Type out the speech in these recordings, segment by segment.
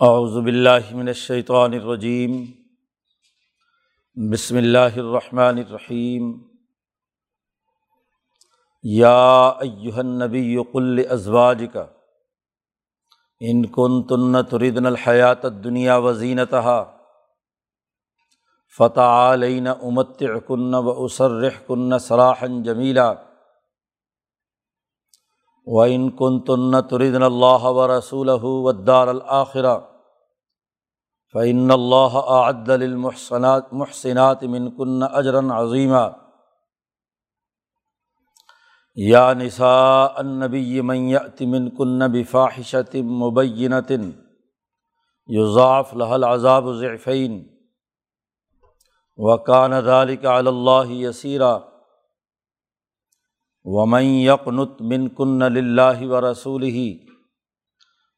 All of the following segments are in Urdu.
اعوذ باللہ من الشیطان الرجیم۔ بسم اللہ الرحمن الرحیم۔ یا ایہا النبی قل ازواجک ان کنتن تردن الحیات الدنیا وزینتہا فتعالین امتعکن و اسرحکن سراحا جمیلا۔ وَإِن كُنتُنَّ تُرِدْنَ اللَّهَ وَرَسُولَهُ وَالدَّارَ الْآخِرَةَ فَإِنَّ اللَّهَ أَعَدَّ لِلْمُحْسِنَاتِ مِنكُنَّ أَجْرًا عَظِيمًا۔ يَا نِسَاءَ النَّبِيِّ مَن يَأْتِ مِنكُنَّ بِفَاحِشَةٍ مُبَيِّنَةٍ يُضَاعَفْ لَهَا الْعَذَابُ ضِعْفَيْنِ وَكَانَ ذَلِكَ عَلَى اللَّهِ يَسِيرًا۔ ومن یقنت من کن لاہ و رسول ہی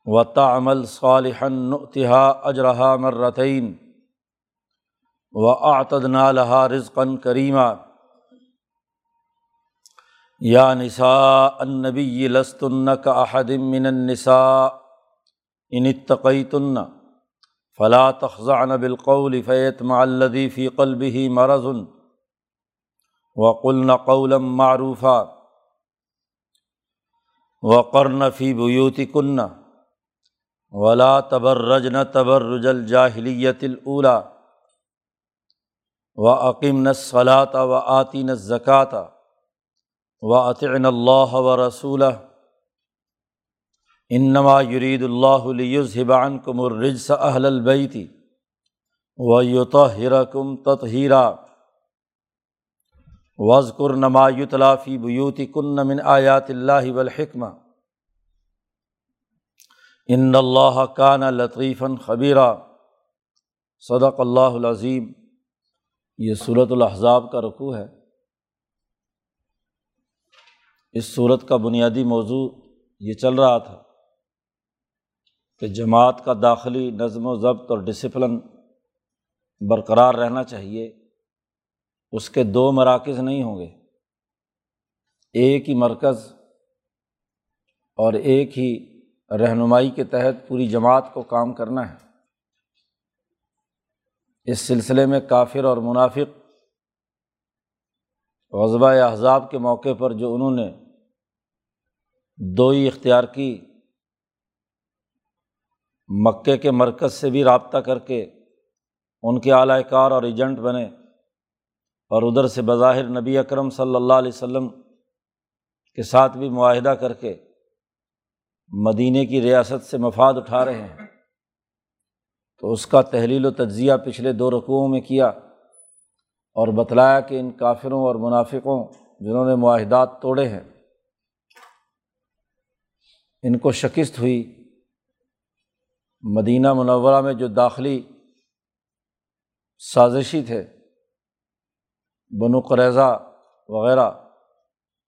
و تعمل صالحن نتہا اجرحا مرتعین و آتدنا لہا رزقن کریمہ یا نساء النبی لستن کا احدم من النساء ان اتقیتن فلا تخضعن بالقول فیتمع الذی فی قلبه مرض وقلن قولا معروفا وقرن فی بیوتی کن ولا تبرجن تبرج الجاہلیت الاولا و عقیم نصلاۃ و آتین زکوٰۃ و عطن اللہ و رسول انما یرید اللہ لیذہبان کم الرجس اہل البیتی و یطہرکم تطہیرا وزقر نما یطلافی بیوتی کن من آیات اللہ والحکمہ ان اللہ کان لطیفاً خبیرہ صدق اللہ العظیم۔ یہ صورت الحضاب کا رقوع ہے۔ اس صورت کا بنیادی موضوع یہ چل رہا تھا کہ جماعت کا داخلی نظم و ضبط اور ڈسپلن برقرار رہنا چاہیے۔ اس کے دو مراکز نہیں ہوں گے۔ ایک ہی مرکز اور ایک ہی رہنمائی کے تحت پوری جماعت کو کام کرنا ہے۔ اس سلسلے میں کافر اور منافق غذبۂ احزاب کے موقع پر جو انہوں نے دو ہی اختیار کی مکے کے مرکز سے بھی رابطہ کر کے ان کے اعلی کار اور ایجنٹ بنے اور ادھر سے بظاہر نبی اکرم صلی اللہ علیہ و سلم کے ساتھ بھی معاہدہ کر کے مدینہ کی ریاست سے مفاد اٹھا رہے ہیں۔ تو اس کا تحلیل و تجزیہ پچھلے دو رقوؤں میں کیا اور بتلایا کہ ان کافروں اور منافقوں جنہوں نے معاہدات توڑے ہیں، ان کو شکست ہوئی۔ مدینہ منورہ میں جو داخلی سازشی تھے، بنو قریضہ وغیرہ،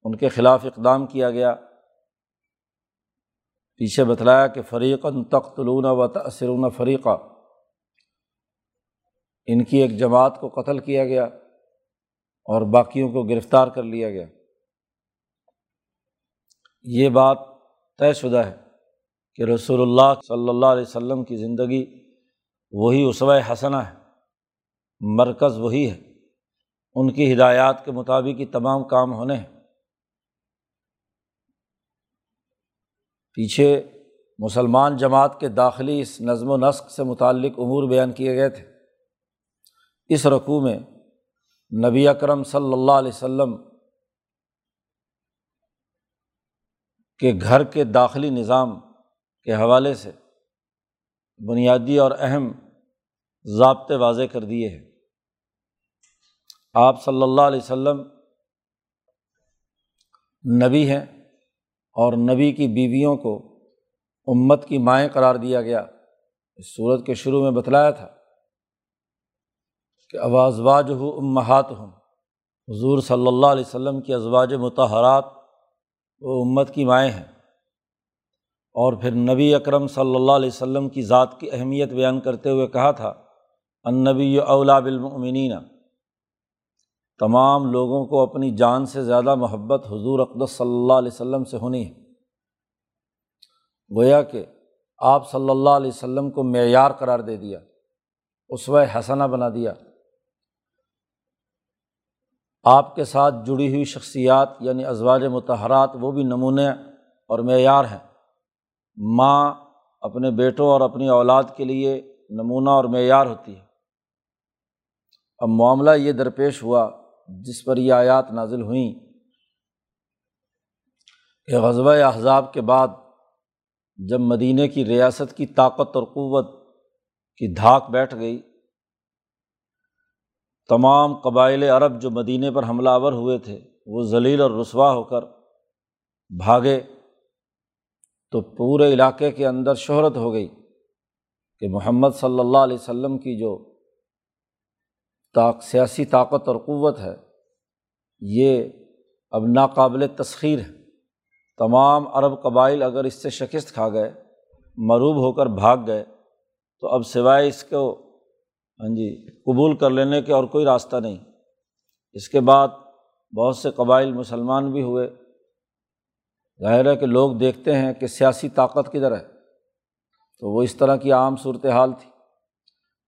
ان کے خلاف اقدام کیا گیا۔ پیچھے بتلایا کہ فریقاً تختلون و تأثرون فریقہ ان کی ایک جماعت کو قتل کیا گیا اور باقیوں کو گرفتار کر لیا گیا۔ یہ بات طے شدہ ہے کہ رسول اللہ صلی اللہ علیہ وسلم کی زندگی وہی اسوۂ حسنہ ہے، مرکز وہی ہے۔ ان کی ہدایات کے مطابق ہی تمام کام ہونے ہیں۔ پیچھے مسلمان جماعت کے داخلی اس نظم و نسق سے متعلق امور بیان کیے گئے تھے۔ اس رقوع میں نبی اکرم صلی اللہ علیہ و کے گھر کے داخلی نظام کے حوالے سے بنیادی اور اہم ضابطے واضح کر دیے ہیں۔ آپ صلی اللہ علیہ و نبی ہیں۔ اور نبی کی بیویوں کو امت کی مائیں قرار دیا گیا۔ اس صورت کے شروع میں بتلایا تھا کہ آواز واج ہو امہات ہوں حضور صلی اللہ علیہ وسلم کی ازواج متحرات وہ امت کی مائیں ہیں۔ اور پھر نبی اکرم صلی اللہ علیہ وسلم کی ذات کی اہمیت بیان کرتے ہوئے کہا تھا، النبی اولا بالمؤمنین۔ تمام لوگوں کو اپنی جان سے زیادہ محبت حضور اقدس صلی اللہ علیہ وسلم سے ہونی ہے۔ گویا کہ آپ صلی اللہ علیہ وسلم کو معیار قرار دے دیا اسوہ حسنہ بنا دیا۔ آپ کے ساتھ جڑی ہوئی شخصیات یعنی ازواج متحرات وہ بھی نمونے اور معیار ہیں۔ ماں اپنے بیٹوں اور اپنی اولاد کے لیے نمونہ اور معیار ہوتی ہے۔ اب معاملہ یہ درپیش ہوا جس پر یہ آیات نازل ہوئیں کہ غزبۂ احزاب کے بعد جب مدینہ کی ریاست کی طاقت اور قوت کی دھاک بیٹھ گئی، تمام قبائل عرب جو مدینہ پر حملہ آور ہوئے تھے، وہ ذلیل اور رسوا ہو کر بھاگے تو پورے علاقے کے اندر شہرت ہو گئی کہ محمد صلی اللہ علیہ وسلم کی جو سیاسی طاقت اور قوت ہے۔ یہ اب ناقابل تسخیر ہے۔ تمام عرب قبائل اگر اس سے شکست کھا گئے مروب ہو کر بھاگ گئے، تو اب سوائے اس کو ہاں جی قبول کر لینے کے اور کوئی راستہ نہیں۔ اس کے بعد بہت سے قبائل مسلمان بھی ہوئے۔ ظاہر ہے کہ لوگ دیکھتے ہیں کہ سیاسی طاقت کدھر ہے۔ تو وہ اس طرح کی عام صورت حال تھی۔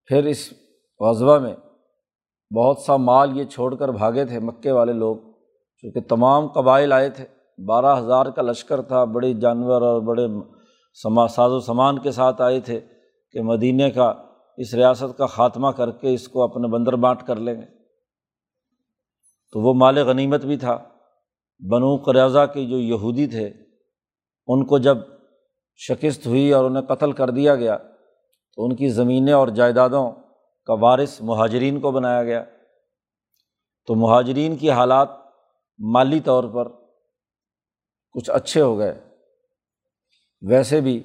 پھر اس غذبہ میں بہت سا مال یہ چھوڑ کر بھاگے تھے مکے والے لوگ، چونکہ تمام قبائل آئے تھے۔ بارہ ہزار کا لشکر تھا، بڑے جانور اور بڑے سما، ساز و سامان کے ساتھ آئے تھے کہ مدینہ کا، اس ریاست کا خاتمہ کر کے اس کو اپنے بندر بانٹ کر لیں گے۔ تو وہ مال غنیمت بھی تھا۔ بنو قریضہ کے جو یہودی تھے، ان کو جب شکست ہوئی اور انہیں قتل کر دیا گیا، تو ان کی زمینیں اور جائیدادوں کا وارث مہاجرین کو بنایا گیا۔ تو مہاجرین کی حالات مالی طور پر کچھ اچھے ہو گئے۔ ویسے بھی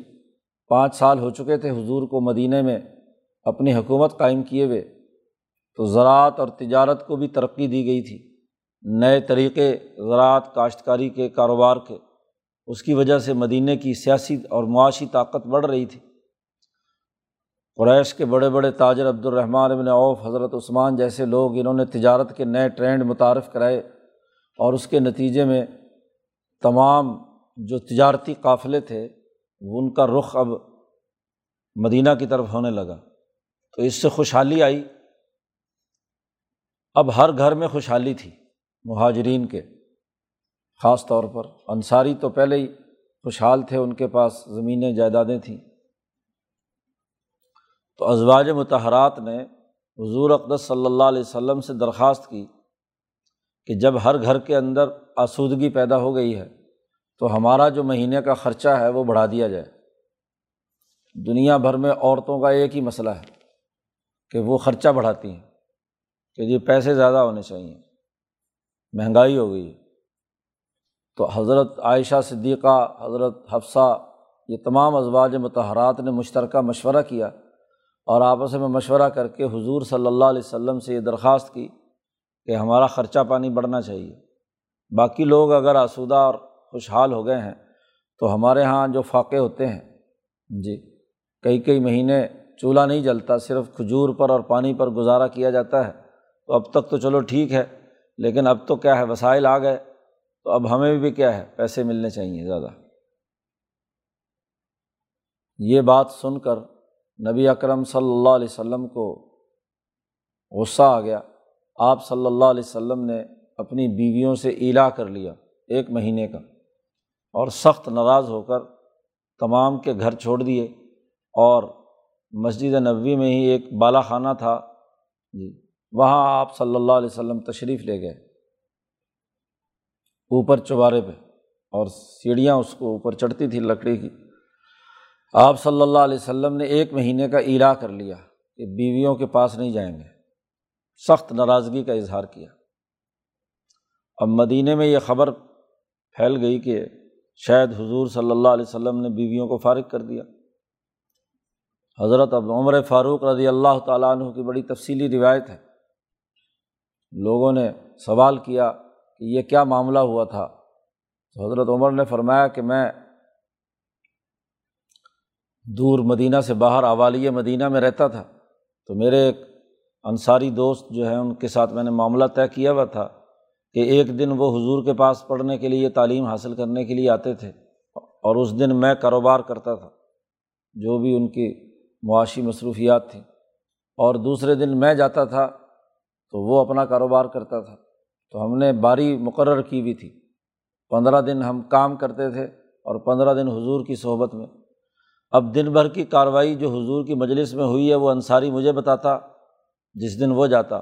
پانچ سال ہو چکے تھے حضور کو مدینہ میں اپنی حکومت قائم کیے ہوئے، تو زراعت اور تجارت کو بھی ترقی دی گئی تھی۔ نئے طریقے زراعت کاشتکاری کے کاروبار کے، اس کی وجہ سے مدینہ کی سیاسی اور معاشی طاقت بڑھ رہی تھی۔ قریش کے بڑے بڑے تاجر عبد الرحمٰن ابن اوف حضرت عثمان جیسے لوگ انہوں نے تجارت کے نئے ٹرینڈ متعارف کرائے اور اس کے نتیجے میں تمام جو تجارتی قافلے تھے، ان کا رخ اب مدینہ کی طرف ہونے لگا۔ تو اس سے خوشحالی آئی۔ اب ہر گھر میں خوشحالی تھی مہاجرین کے۔ خاص طور پر انصاری تو پہلے ہی خوشحال تھے، ان کے پاس زمینیں، جائیدادیں تھیں۔ تو ازواج متحرات نے حضور اقدس صلی اللہ علیہ وسلم سے درخواست کی کہ جب ہر گھر کے اندر آسودگی پیدا ہو گئی ہے، تو ہمارا جو مہینے کا خرچہ ہے وہ بڑھا دیا جائے۔ دنیا بھر میں عورتوں کا ایک ہی مسئلہ ہے کہ وہ خرچہ بڑھاتی ہیں، کہ جی پیسے زیادہ ہونے چاہئیں مہنگائی ہو گئی۔ تو حضرت عائشہ صدیقہ، حضرت حفصہ، یہ تمام ازواج متحرات نے مشترکہ مشورہ کیا اور آپس میں مشورہ کر کے حضور صلی اللہ علیہ وسلم سے یہ درخواست کی کہ ہمارا خرچہ پانی بڑھنا چاہیے۔ باقی لوگ اگر آسودہ اور خوشحال ہو گئے ہیں تو ہمارے یہاں جو فاقے ہوتے ہیں جی کئی کئی مہینے چولہا نہیں جلتا، صرف کھجور پر اور پانی پر گزارا کیا جاتا ہے۔ تو اب تک تو چلو ٹھیک ہے، لیکن اب تو کیا ہے، وسائل آ گئے۔ تو اب ہمیں بھی کیا ہے، پیسے ملنے چاہئیں زیادہ۔ یہ بات سن کر نبی اکرم صلی اللہ علیہ وسلم کو غصہ آ گیا۔ آپ صلی اللہ علیہ وسلم نے اپنی بیویوں سے ایلا کر لیا ایک مہینے کا اور سخت ناراض ہو کر تمام کے گھر چھوڑ دیے۔ اور مسجد نبوی میں ہی ایک بالا خانہ تھا۔ جی وہاں آپ صلی اللہ علیہ وسلم تشریف لے گئے۔ اوپر چوبارے پہ اور سیڑھیاں اس کو اوپر چڑھتی تھی لکڑی کی۔ آپ صلی اللہ علیہ وسلم نے ایک مہینے کا ایرا کر لیا کہ بیویوں کے پاس نہیں جائیں گے۔ سخت ناراضگی کا اظہار کیا۔ اب مدینہ میں یہ خبر پھیل گئی کہ شاید حضور صلی اللہ علیہ وسلم نے بیویوں کو فارغ کر دیا۔ حضرت اب عمر فاروق رضی اللہ تعالیٰ عنہ کی بڑی تفصیلی روایت ہے۔ لوگوں نے سوال کیا کہ یہ کیا معاملہ ہوا تھا؟ تو حضرت عمر نے فرمایا کہ میں دور مدینہ سے باہر اوالیہ مدینہ میں رہتا تھا۔ تو میرے ایک انصاری دوست جو ہیں، ان کے ساتھ میں نے معاملہ طے کیا ہوا تھا کہ ایک دن وہ حضور کے پاس پڑھنے کے لیے تعلیم حاصل کرنے کے لیے آتے تھے اور اس دن میں کاروبار کرتا تھا، جو بھی ان کی معاشی مصروفیات تھیں۔ اور دوسرے دن میں جاتا تھا تو وہ اپنا کاروبار کرتا تھا۔ تو ہم نے باری مقرر کی ہوئی تھی۔ پندرہ دن ہم کام کرتے تھے اور پندرہ دن حضور کی صحبت میں۔ اب دن بھر کی کارروائی جو حضور کی مجلس میں ہوئی ہے، وہ انصاری مجھے بتاتا، جس دن وہ جاتا۔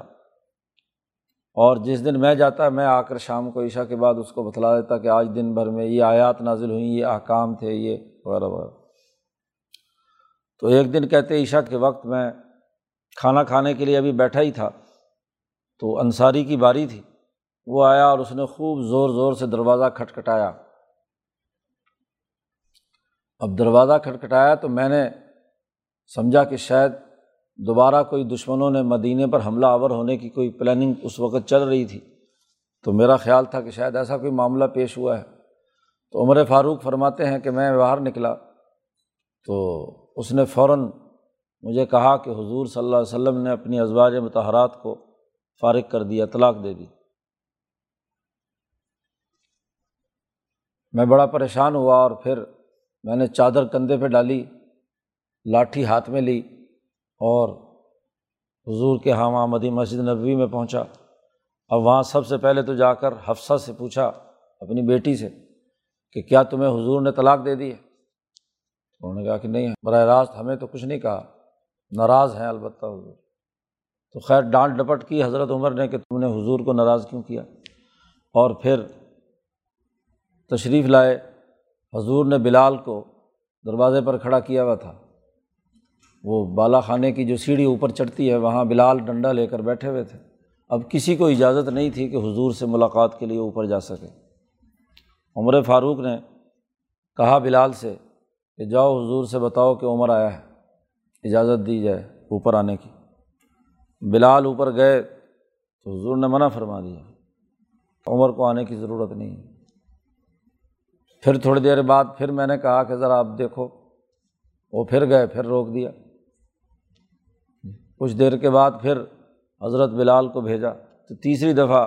اور جس دن میں جاتا، میں آ کر شام کو عشاء کے بعد اس کو بتلا دیتا کہ آج دن بھر میں یہ آیات نازل ہوئیں، یہ احکام تھے، یہ وغیرہ وغیرہ۔ تو ایک دن کہتے، عشاء کے وقت میں کھانا کھانے کے لیے ابھی بیٹھا ہی تھا، تو انصاری کی باری تھی۔ وہ آیا اور اس نے خوب زور زور سے دروازہ کھٹکھٹایا۔ اب دروازہ کھٹکھٹایا تو میں نے سمجھا کہ شاید دوبارہ کوئی دشمنوں نے مدینے پر حملہ آور ہونے کی کوئی پلاننگ اس وقت چل رہی تھی۔ تو میرا خیال تھا کہ شاید ایسا کوئی معاملہ پیش ہوا ہے۔ تو عمر فاروق فرماتے ہیں کہ میں باہر نکلا۔ تو اس نے فوراً مجھے کہا کہ حضور صلی اللہ علیہ وسلم نے اپنی ازواج متحرات کو فارغ کر دیا، طلاق دے دی۔ میں بڑا پریشان ہوا اور پھر میں نے چادر کندھے پہ ڈالی، لاٹھی ہاتھ میں لی اور حضور کے ہاں مدی مسجد نبوی میں پہنچا۔ اب وہاں سب سے پہلے تو جا کر حفصہ سے پوچھا اپنی بیٹی سے کہ کیا تمہیں حضور نے طلاق دے دی ہے؟ انہوں نے کہا کہ نہیں، براہ راست ہمیں تو کچھ نہیں کہا، ناراض ہیں البتہ حضور۔ تو خیر، ڈانٹ ڈپٹ کی حضرت عمر نے کہ تم نے حضور کو ناراض کیوں کیا؟ اور پھر تشریف لائے۔ حضور نے بلال کو دروازے پر کھڑا کیا ہوا تھا۔ وہ بالا خانے کی جو سیڑھی اوپر چڑھتی ہے، وہاں بلال ڈنڈا لے کر بیٹھے ہوئے تھے۔ اب کسی کو اجازت نہیں تھی کہ حضور سے ملاقات کے لیے اوپر جا سکے۔ عمر فاروق نے کہا بلال سے کہ جاؤ، حضور سے بتاؤ کہ عمر آیا ہے۔ اجازت دی جائے اوپر آنے کی۔ بلال اوپر گئے تو حضور نے منع فرما دیا عمر کو آنے کی ضرورت نہیں ہے۔ پھر تھوڑی دیر بعد پھر میں نے کہا کہ ذرا آپ دیکھو۔ وہ پھر گئے، پھر روک دیا۔ کچھ دیر کے بعد پھر حضرت بلال کو بھیجا۔ تو تیسری دفعہ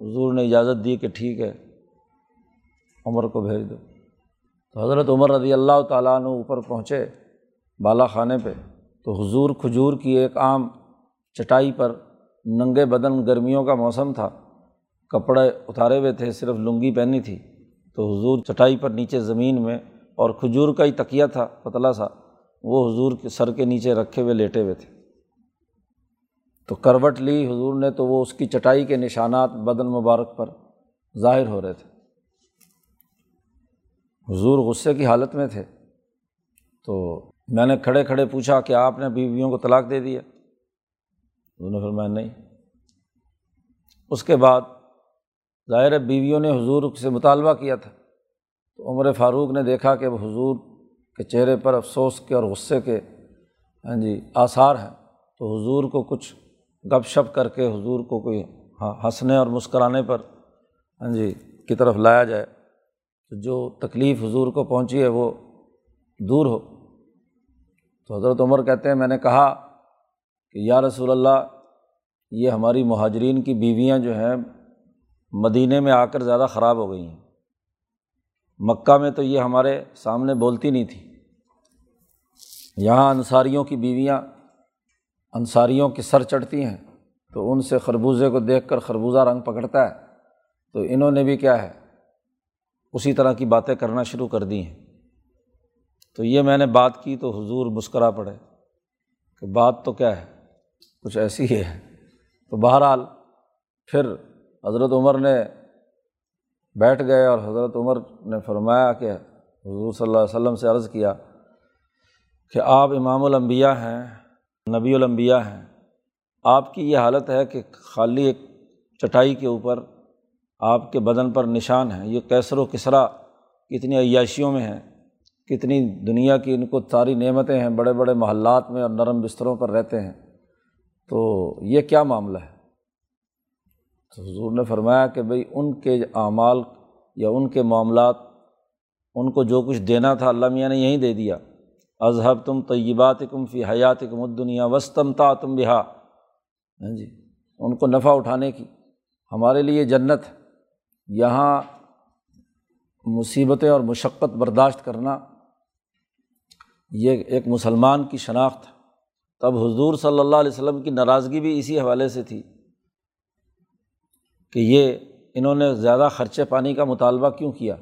حضور نے اجازت دی کہ ٹھیک ہے، عمر کو بھیج دو۔ تو حضرت عمر رضی اللہ تعالیٰ عنہ اوپر پہنچے بالا خانے پہ۔ تو حضور کھجور کی ایک عام چٹائی پر ننگے بدن گرمیوں کا موسم تھا، کپڑے اتارے ہوئے تھے، صرف لنگی پہنی تھی۔ تو حضور چٹائی پر نیچے زمین میں اور کھجور کا ہی تکیہ تھا، پتلا سا، وہ حضور کے سر کے نیچے رکھے ہوئے لیٹے ہوئے تھے۔ تو کروٹ لی حضور نے تو وہ اس کی چٹائی کے نشانات بدن مبارک پر ظاہر ہو رہے تھے۔ حضور غصے کی حالت میں تھے۔ تو میں نے کھڑے کھڑے پوچھا کہ آپ نے بیویوں کو طلاق دے دیا انہوں نے پھر میں نہیں۔ اس کے بعد ظاہر بیویوں نے حضور سے مطالبہ کیا تھا۔ تو عمر فاروق نے دیکھا کہ حضور کے چہرے پر افسوس کے اور غصے کے ہاں جی آثار ہیں۔ تو حضور کو کچھ گپ شپ کر کے حضور کو کوئی ہاں، ہنسنے اور مسکرانے پر ہاں جی کی طرف لایا جائے تو جو تکلیف حضور کو پہنچی ہے وہ دور ہو۔ تو حضرت عمر کہتے ہیں، میں نے کہا کہ یا رسول اللہ، یہ ہماری مہاجرین کی بیویاں جو ہیں مدینہ میں آ کر زیادہ خراب ہو گئی ہیں۔ مکہ میں تو یہ ہمارے سامنے بولتی نہیں تھی۔ یہاں انصاریوں کی بیویاں انصاریوں کی سر چڑھتی ہیں، تو ان سے خربوزے کو دیکھ کر خربوزہ رنگ پکڑتا ہے۔ تو انہوں نے بھی کیا ہے، اسی طرح کی باتیں کرنا شروع کر دی ہیں۔ تو یہ میں نے بات کی تو حضور مسکرا پڑے کہ بات تو کیا ہے، کچھ ایسی ہی ہے۔ تو بہرحال پھر حضرت عمر نے بیٹھ گئے اور حضرت عمر نے فرمایا کہ حضور صلی اللہ علیہ وسلم سے عرض کیا کہ آپ امام الانبیاء ہیں، نبی الانبیاء ہیں۔ آپ کی یہ حالت ہے کہ خالی ایک چٹائی کے اوپر آپ کے بدن پر نشان ہیں۔ یہ کیسر و کسرا کتنی عیاشیوں میں ہیں، کتنی دنیا کی ان کو ساری نعمتیں ہیں، بڑے بڑے محلات میں اور نرم بستروں پر رہتے ہیں۔ تو یہ کیا معاملہ ہے؟ تو حضور نے فرمایا کہ بھائی ان کے اعمال یا ان کے معاملات، ان کو جو کچھ دینا تھا اللہ میاں نے یہیں دے دیا۔ اذہب تم طیبات کم فی حیات کم دنیا وسطم تا تم بہا۔ ہاں جی ان کو نفع اٹھانے کی۔ ہمارے لیے جنت، یہاں مصیبتیں اور مشقت برداشت کرنا، یہ ایک مسلمان کی شناخت۔ تب حضور صلی اللہ علیہ وسلم کی ناراضگی بھی اسی حوالے سے تھی۔ کہ یہ انہوں نے زیادہ خرچے پانی کا مطالبہ کیوں کیا؟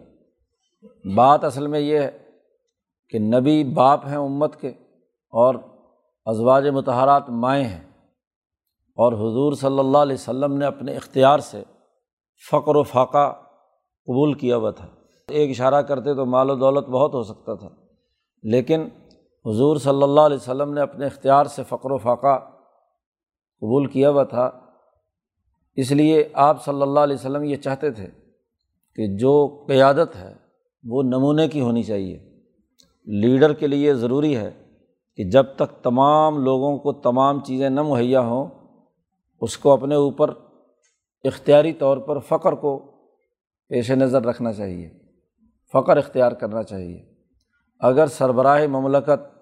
بات اصل میں یہ ہے کہ نبی باپ ہیں امت کے اور ازواج متحرات مائیں ہیں اور حضور صلی اللہ علیہ وسلم نے اپنے اختیار سے فقر و فاقہ قبول کیا ہوا تھا۔ ایک اشارہ کرتے تو مال و دولت بہت ہو سکتا تھا، لیکن حضور صلی اللہ علیہ وسلم نے اپنے اختیار سے فقر و فاقہ قبول کیا ہوا تھا۔ اس لیے آپ صلی اللہ علیہ وسلم یہ چاہتے تھے کہ جو قیادت ہے وہ نمونے کی ہونی چاہیے۔ لیڈر کے لیے ضروری ہے کہ جب تک تمام لوگوں کو تمام چیزیں نہ مہیا ہوں، اس کو اپنے اوپر اختیاری طور پر فخر کو پیش نظر رکھنا چاہیے فخر اختیار کرنا چاہیے۔ اگر سربراہ مملکت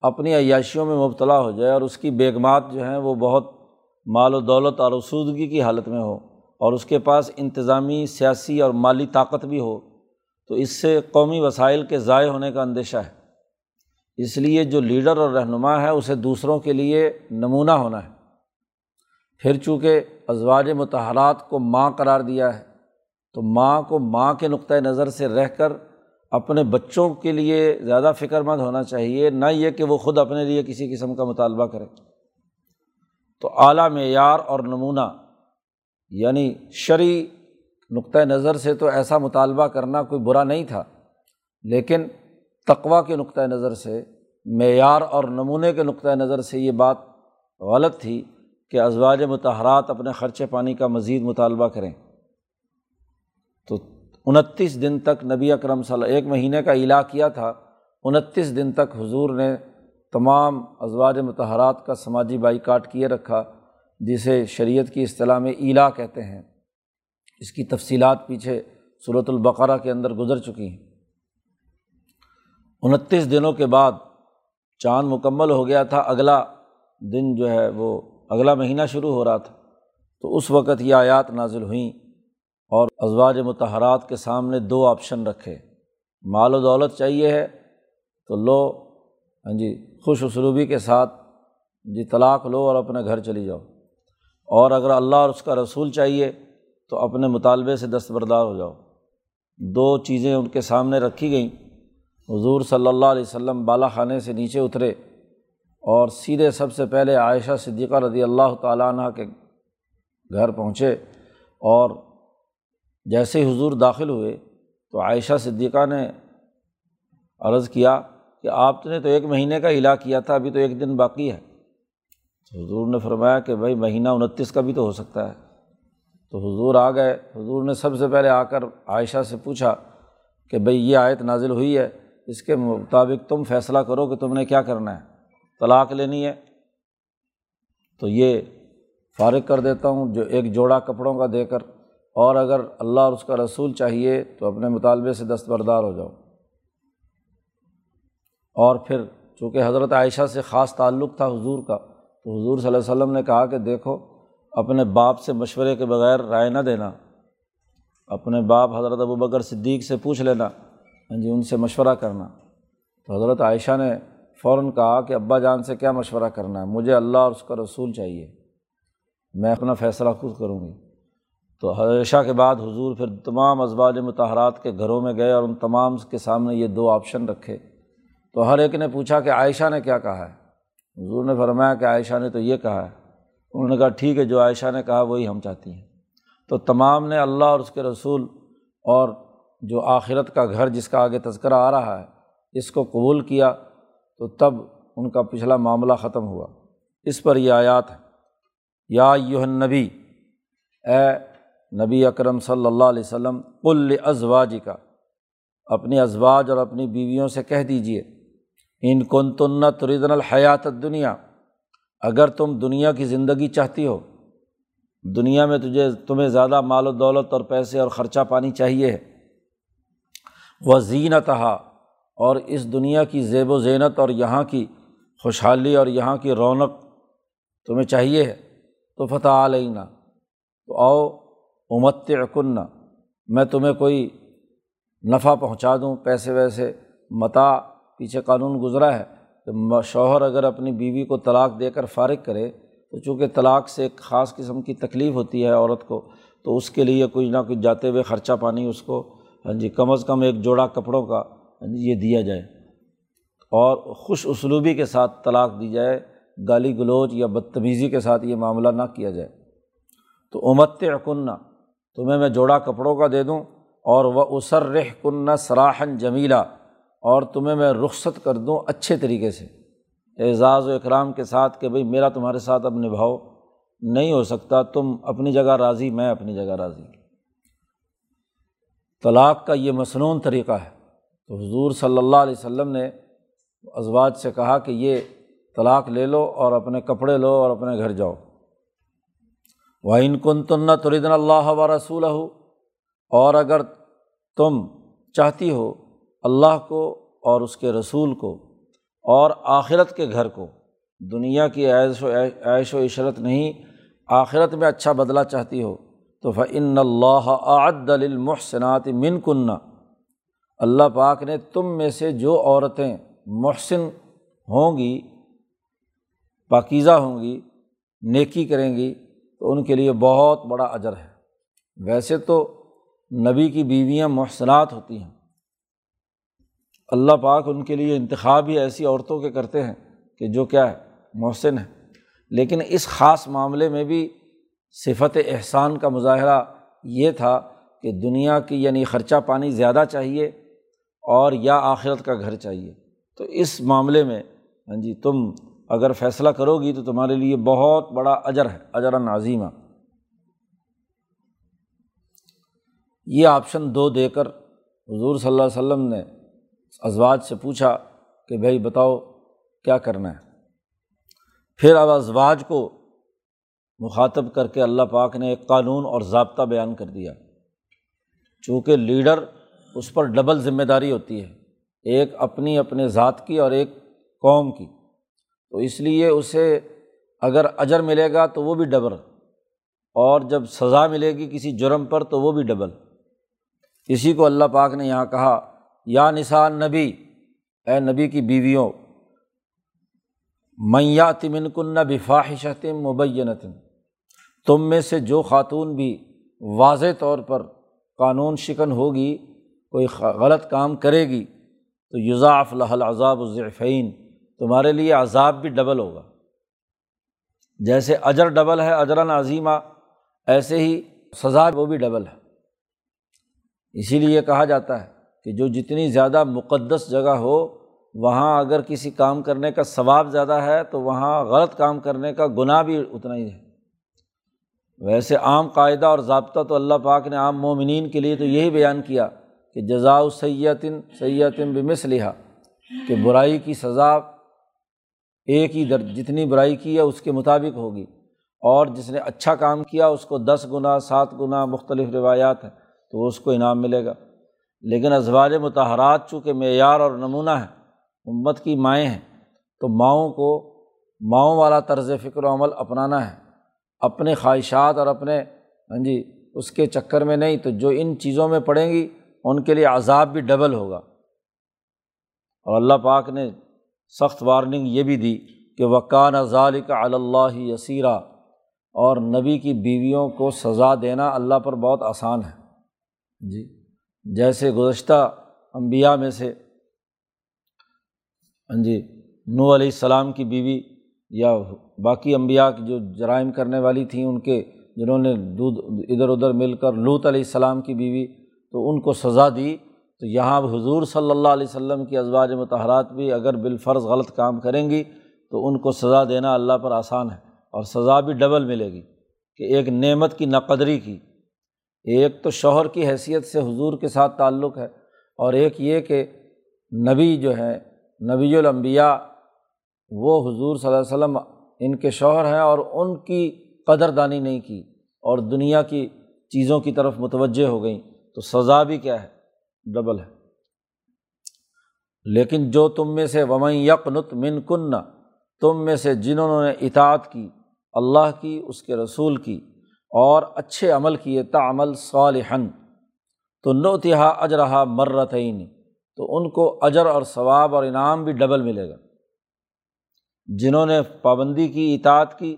اپنی عیاشیوں میں مبتلا ہو جائے اور اس کی بیگمات جو ہیں وہ بہت مال و دولت اور رسودگی کی حالت میں ہو اور اس کے پاس انتظامی، سیاسی اور مالی طاقت بھی ہو، تو اس سے قومی وسائل کے ضائع ہونے کا اندیشہ ہے۔ اس لیے جو لیڈر اور رہنما ہے، اسے دوسروں کے لیے نمونہ ہونا ہے۔ پھر چونکہ ازواج متحرات کو ماں قرار دیا ہے، تو ماں کو ماں کے نقطۂ نظر سے رہ کر اپنے بچوں کے لیے زیادہ فکر مند ہونا چاہیے، نہ یہ کہ وہ خود اپنے لیے کسی قسم کا مطالبہ کرے۔ تو اعلیٰ معیار اور نمونہ یعنی شرعی نقطۂ نظر سے تو ایسا مطالبہ کرنا کوئی برا نہیں تھا، لیکن تقوا کے نقطۂ نظر سے، معیار اور نمونے کے نقطۂ نظر سے یہ بات غلط تھی کہ ازواج متحرات اپنے خرچے پانی کا مزید مطالبہ کریں۔ تو انتیس دن تک نبی اکرم صلی اللہ ایک مہینے کا الا کیا تھا، انتیس دن تک حضور نے تمام ازواج متحرات کا سماجی بائی کاٹ کیے رکھا، جسے شریعت کی اصطلاح میں الا کہتے ہیں۔ اس کی تفصیلات پیچھے صورت البقرہ کے اندر گزر چکی ہیں۔ انتیس دنوں کے بعد چاند مکمل ہو گیا تھا، اگلا دن جو ہے وہ اگلا مہینہ شروع ہو رہا تھا۔ تو اس وقت یہ آیات نازل ہوئیں اور ازواج متحرات کے سامنے دو آپشن رکھے۔ مال و دولت چاہیے ہے تو لو ہاں جی خوش اسلوبی کے ساتھ جی طلاق لو اور اپنے گھر چلی جاؤ۔ اور اگر اللہ اور اس کا رسول چاہیے تو اپنے مطالبے سے دستبردار ہو جاؤ۔ دو چیزیں ان کے سامنے رکھی گئیں۔ حضور صلی اللہ علیہ وسلم بالا خانے سے نیچے اترے اور سیدھے سب سے پہلے عائشہ صدیقہ رضی اللہ تعالیٰ عنہ کے گھر پہنچے۔ اور جیسے ہی حضور داخل ہوئے تو عائشہ صدیقہ نے عرض کیا کہ آپ نے تو ایک مہینے کا علا کیا تھا، ابھی تو ایک دن باقی ہے۔ تو حضور نے فرمایا کہ بھائی مہینہ انتیس کا بھی تو ہو سکتا ہے۔ تو حضور آ گئے۔ حضور نے سب سے پہلے آ کر عائشہ سے پوچھا کہ بھائی یہ آیت نازل ہوئی ہے، اس کے مطابق تم فیصلہ کرو کہ تم نے کیا کرنا ہے۔ طلاق لینی ہے۔ تو یہ فارغ کر دیتا ہوں، جو ایک جوڑا کپڑوں کا دے کر، اور اگر اللہ اور اس کا رسول چاہیے تو اپنے مطالبے سے دستبردار ہو جاؤ۔ اور پھر چونکہ حضرت عائشہ سے خاص تعلق تھا حضور کا، تو حضور صلی اللہ علیہ وسلم نے کہا کہ دیکھو، اپنے باپ سے مشورے کے بغیر رائے نہ دینا، اپنے باپ حضرت ابو بکر صدیق سے پوچھ لینا ہاں جی ان سے مشورہ کرنا۔ تو حضرت عائشہ نے فوراً کہا کہ ابا جان سے کیا مشورہ کرنا ہے؟ مجھے اللہ اور اس کا رسول چاہیے، میں اپنا فیصلہ خود کروں گی۔ تو عائشہ کے بعد حضور پھر تمام ازواج متحرات کے گھروں میں گئے اور ان تمام کے سامنے یہ دو آپشن رکھے۔ تو ہر ایک نے پوچھا کہ عائشہ نے کیا کہا ہے؟ حضور نے فرمایا کہ عائشہ نے تو یہ کہا ہے۔ انہوں نے کہا، ٹھیک ہے، جو عائشہ نے کہا وہی ہم چاہتی ہیں۔ تو تمام نے اللہ اور اس کے رسول اور جو آخرت کا گھر جس کا آگے تذکرہ آ رہا ہے، اس کو قبول کیا۔ تو تب ان کا پچھلا معاملہ ختم ہوا۔ اس پر یہ آیات ہے یا یوہ نبی اے نبی اکرم صلی اللہ علیہ وسلم کل ازواج کا اپنی ازواج اور اپنی بیویوں سے کہہ دیجیے ان کن تن تردن الحیات دنیا اگر تم دنیا کی زندگی چاہتی ہو، دنیا میں تجھے، تمہیں زیادہ مال و دولت اور پیسے اور خرچہ پانی چاہیے۔ ہے وہ زینت اور اس دنیا کی زیب و زینت اور یہاں کی خوشحالی اور یہاں کی رونق تمہیں چاہیے۔ ہے تو فتح علینا، تو آؤ امت کن میں تمہیں کوئی نفع پہنچا دوں، پیسے ویسے متا پیچھے قانون گزرا ہے کہ شوہر اگر اپنی بیوی کو طلاق دے کر فارغ کرے، تو چونکہ طلاق سے ایک خاص قسم کی تکلیف ہوتی ہے عورت کو، تو اس کے لیے کچھ نہ کچھ جاتے ہوئے خرچہ پانی اس کو ہاں جی کم از کم ایک جوڑا کپڑوں کا ہاں جی یہ دیا جائے۔ اور خوش اسلوبی کے ساتھ طلاق دی جائے، گالی گلوچ یا بدتمیزی کے ساتھ یہ معاملہ نہ کیا جائے۔ تو امت کنّا تمہیں میں جوڑا کپڑوں کا دے دوں، اور وہ اسر رہ کنّا سراہن جمیلا۔ اور تمہیں میں رخصت کر دوں اچھے طریقے سے۔ اعزاز و اکرام کے ساتھ کہ بھائی میرا تمہارے ساتھ اب نبھاؤ، نہیں ہو سکتا، تم اپنی جگہ راضی، میں اپنی جگہ راضی۔ طلاق کا یہ مصنون طریقہ ہے۔ تو حضور صلی اللہ علیہ وسلم نے ازواج سے کہا کہ یہ طلاق لے لو اور اپنے کپڑے لو اور اپنے گھر جاؤ۔ وائن کن تن تردن اللہ و رسول ہو اور اگر تم چاہتی ہو اللہ کو اور اس کے رسول کو اور آخرت کے گھر کو۔ دنیا کی عیش و عیش و عشرت نہیں، آخرت میں اچھا بدلا چاہتی ہو۔ تو فن اللہ عد المحسنات من کنّا اللہ پاک نے تم میں سے جو عورتیں محسن ہوں گی، پاکیزہ ہوں گی، نیکی کریں گی، تو ان کے لیے بہت بڑا اجر ہے۔ ویسے تو نبی کی بیویاں محسنات ہوتی ہیں۔ اللہ پاک ان کے لیے انتخاب ہی ایسی عورتوں کے کرتے ہیں کہ جو کیا ہے، محسن ہے لیکن اس خاص معاملے میں بھی صفت احسان کا مظاہرہ یہ تھا کہ دنیا کی یعنی خرچہ پانی زیادہ چاہیے اور یا آخرت کا گھر چاہیے۔ تو اس معاملے میں ہاں جی تم اگر فیصلہ کرو گی تو تمہارے لیے بہت بڑا اجر ہے اجر نازیمہ یہ آپشن دو دے کر حضور صلی اللہ علیہ وسلم نے ازواج سے پوچھا کہ بھائی بتاؤ کیا کرنا ہے؟ پھر اب ازواج کو مخاطب کر کے اللہ پاک نے ایک قانون اور ضابطہ بیان کر دیا۔ چونکہ لیڈر اس پر ڈبل ذمہ داری ہوتی ہے، ایک اپنی اپنے ذات کی اور ایک قوم کی۔ تو اس لیے اسے اگر اجر ملے گا تو وہ بھی ڈبل، اور جب سزا ملے گی کسی جرم پر تو وہ بھی ڈبل۔ اسی کو اللہ پاک نے یہاں کہا یا نسان نبی اے نبی کی بیویوں میات من کن بفاحشت مبینت تم میں سے جو خاتون بھی واضح طور پر قانون شکن ہوگی، کوئی غلط کام کرے گی، تو یوزاف الحل عذاب الضعفین، تمہارے لیے عذاب بھی ڈبل ہوگا۔ جیسے اجر ڈبل ہے، اجرا عظیمہ، ایسے ہی سزا وہ بھی ڈبل ہے۔ اسی لیے کہا جاتا ہے کہ جو جتنی زیادہ مقدس جگہ ہو، وہاں اگر کسی کام کرنے کا ثواب زیادہ ہے، تو وہاں غلط کام کرنے کا گناہ بھی اتنا ہی ہے۔ ویسے عام قاعدہ اور ضابطہ تو اللہ پاک نے عام مومنین کے لیے تو یہی بیان کیا کہ جزا سیتن سیتن بمس لہا کہ برائی کی سزا ایک ہی در جتنی برائی کی ہے اس کے مطابق ہوگی۔ اور جس نے اچھا کام کیا، اس کو دس گنا سات گنا مختلف روایات ہیں، تو اس کو انعام ملے گا۔ لیکن ازواج متحرات چونکہ معیار اور نمونہ ہے امت کی مائیں ہیں، تو ماؤں کو، ماؤں والا طرز فکر و عمل اپنانا ہے۔ اپنے خواہشات اور اپنے ہاں جی اس کے چکر میں نہیں، تو جو ان چیزوں میں پڑیں گی، ان کے لیے عذاب بھی ڈبل ہوگا۔ اور اللہ پاک نے سخت وارننگ یہ بھی دی کہ وقان ظالق اللہ یسیرہ اور نبی کی بیویوں کو سزا دینا اللہ پر بہت آسان ہے۔ جی۔ جیسے گزشتہ امبیا میں سے ہاں جی نو علیہ السلام کی بیوی یا باقی امبیا کی جو جرائم کرنے والی تھیں، ان کے جنہوں نے دودھ ادھر ادھر مل کر لوت علیہ السلام کی بیوی تو ان کو سزا دی۔ تو یہاں حضور صلی اللہ علیہ وسلم کی ازواج متحرات بھی اگر بالفرض غلط کام کریں گی تو ان کو سزا دینا اللہ پر آسان ہے اور سزا بھی ڈبل ملے گی کہ ایک نعمت کی نقدری کی۔ ایک تو شوہر کی حیثیت سے حضور کے ساتھ تعلق ہے اور ایک یہ کہ نبی جو ہے نبی الانبیاء، وہ حضور صلی اللہ علیہ وسلم ان کے شوہر ہیں اور ان کی قدر دانی نہیں کی اور دنیا کی چیزوں کی طرف متوجہ ہو گئیں۔ تو سزا بھی کیا ہے؟ ڈبل ہے۔ لیکن جو تم میں سے ومن یقنت من کن تم میں سے جنہوں نے اطاعت کی، اللہ کی، اس کے رسول کی اور اچھے عمل کیے تعمل صالحن تو نوتہا اجرہا مرتعین تو ان کو اجر اور ثواب اور انعام بھی ڈبل ملے گا۔ جنہوں نے پابندی کی، اطاعت کی،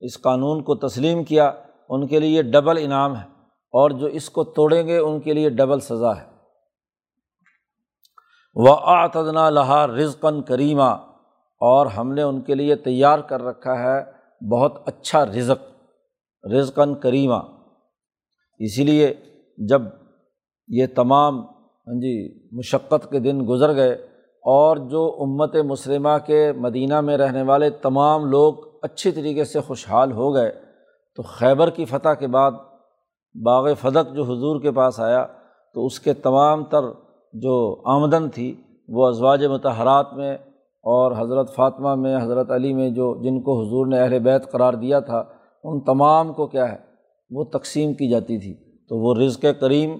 اس قانون کو تسلیم کیا، ان کے لیے ڈبل انعام ہے، اور جو اس کو توڑیں گے، ان کے لیے ڈبل سزا ہے۔ وہ آتدنا لہا رزقن کریمہ اور ہم نے ان کے لیے تیار کر رکھا ہے بہت اچھا رزق۔ رزقن کریمہ اسی لیے جب یہ تمام ہاں جی مشقت کے دن گزر گئے اور جو امت مسلمہ کے مدینہ میں رہنے والے تمام لوگ اچھی طریقے سے خوشحال ہو گئے، تو خیبر کی فتح کے بعد باغ فدق جو حضور کے پاس آیا، تو اس کے تمام تر جو آمدن تھی، وہ ازواج متحرات میں اور حضرت فاطمہ میں، حضرت علی میں جو، جن کو حضور نے اہل بیت قرار دیا تھا ان تمام کو کیا ہے، وہ تقسیم کی جاتی تھی۔ تو وہ رزق کریم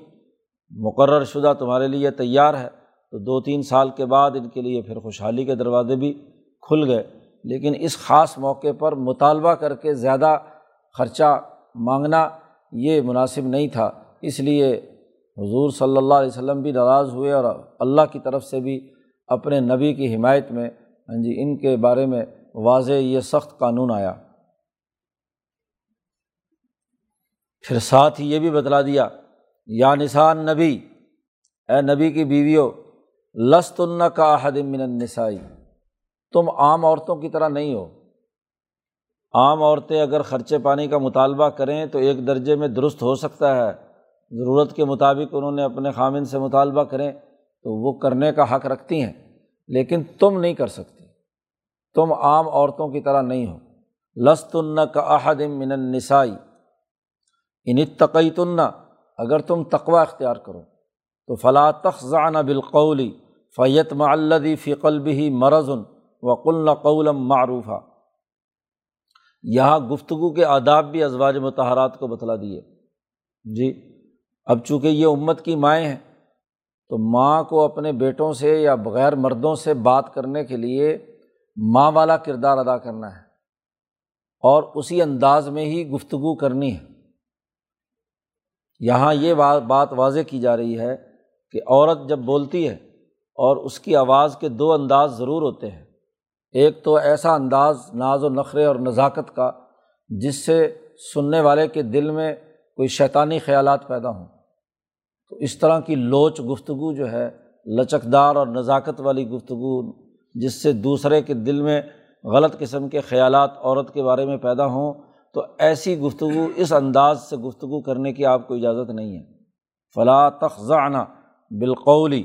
مقرر شدہ تمہارے لیے تیار ہے۔ تو دو تین سال کے بعد ان کے لیے پھر خوشحالی کے دروازے بھی کھل گئے۔ لیکن اس خاص موقع پر مطالبہ کر کے زیادہ خرچہ مانگنا یہ مناسب نہیں تھا۔ اس لیے حضور صلی اللہ علیہ وسلم بھی ناراض ہوئے اور اللہ کی طرف سے بھی اپنے نبی کی حمایت میں ہاں جی ان کے بارے میں واضح یہ سخت قانون آیا۔ پھر ساتھ ہی یہ بھی بتلا دیا، یا نسان نبی اے نبی کی بیویوں لست الن کا احد من النسائی، تم عام عورتوں کی طرح نہیں ہو۔ عام عورتیں اگر خرچے پانی کا مطالبہ کریں تو ایک درجے میں درست ہو سکتا ہے۔ ضرورت کے مطابق انہوں نے اپنے خامن سے مطالبہ کریں تو وہ کرنے کا حق رکھتی ہیں، لیکن تم نہیں کر سکتی۔ تم عام عورتوں کی طرح نہیں ہو۔ لست الن کا احد من النسائی۔ ان تقیتن اگر تم تقوا اختیار کرو۔ تو فلاں تخذانہ بالقولی فیت معلدی فی قلبی مرض و قلن قولم معروفہ یہاں گفتگو کے آداب بھی ازواج متحرات کو بتلا دیے۔ جی اب چونکہ یہ امت کی مائیں ہیں، تو ماں کو اپنے بیٹوں سے یا بغیر مردوں سے بات کرنے کے لیے ماں والا کردار ادا کرنا ہے۔ اور اسی انداز میں ہی گفتگو کرنی ہے۔ یہاں یہ بات واضح کی جا رہی ہے کہ عورت جب بولتی ہے اور اس کی آواز کے دو انداز ضرور ہوتے ہیں۔ ایک تو ایسا انداز ناز و نخرے اور نزاکت کا جس سے سننے والے کے دل میں کوئی شیطانی خیالات پیدا ہوں۔ تو اس طرح کی لوچ گفتگو جو ہے، لچکدار اور نزاکت والی گفتگو جس سے دوسرے کے دل میں غلط قسم کے خیالات عورت کے بارے میں پیدا ہوں تو ایسی گفتگو، اس انداز سے گفتگو کرنے کی آپ کو اجازت نہیں ہے۔ فلاں تخذانہ بالقولی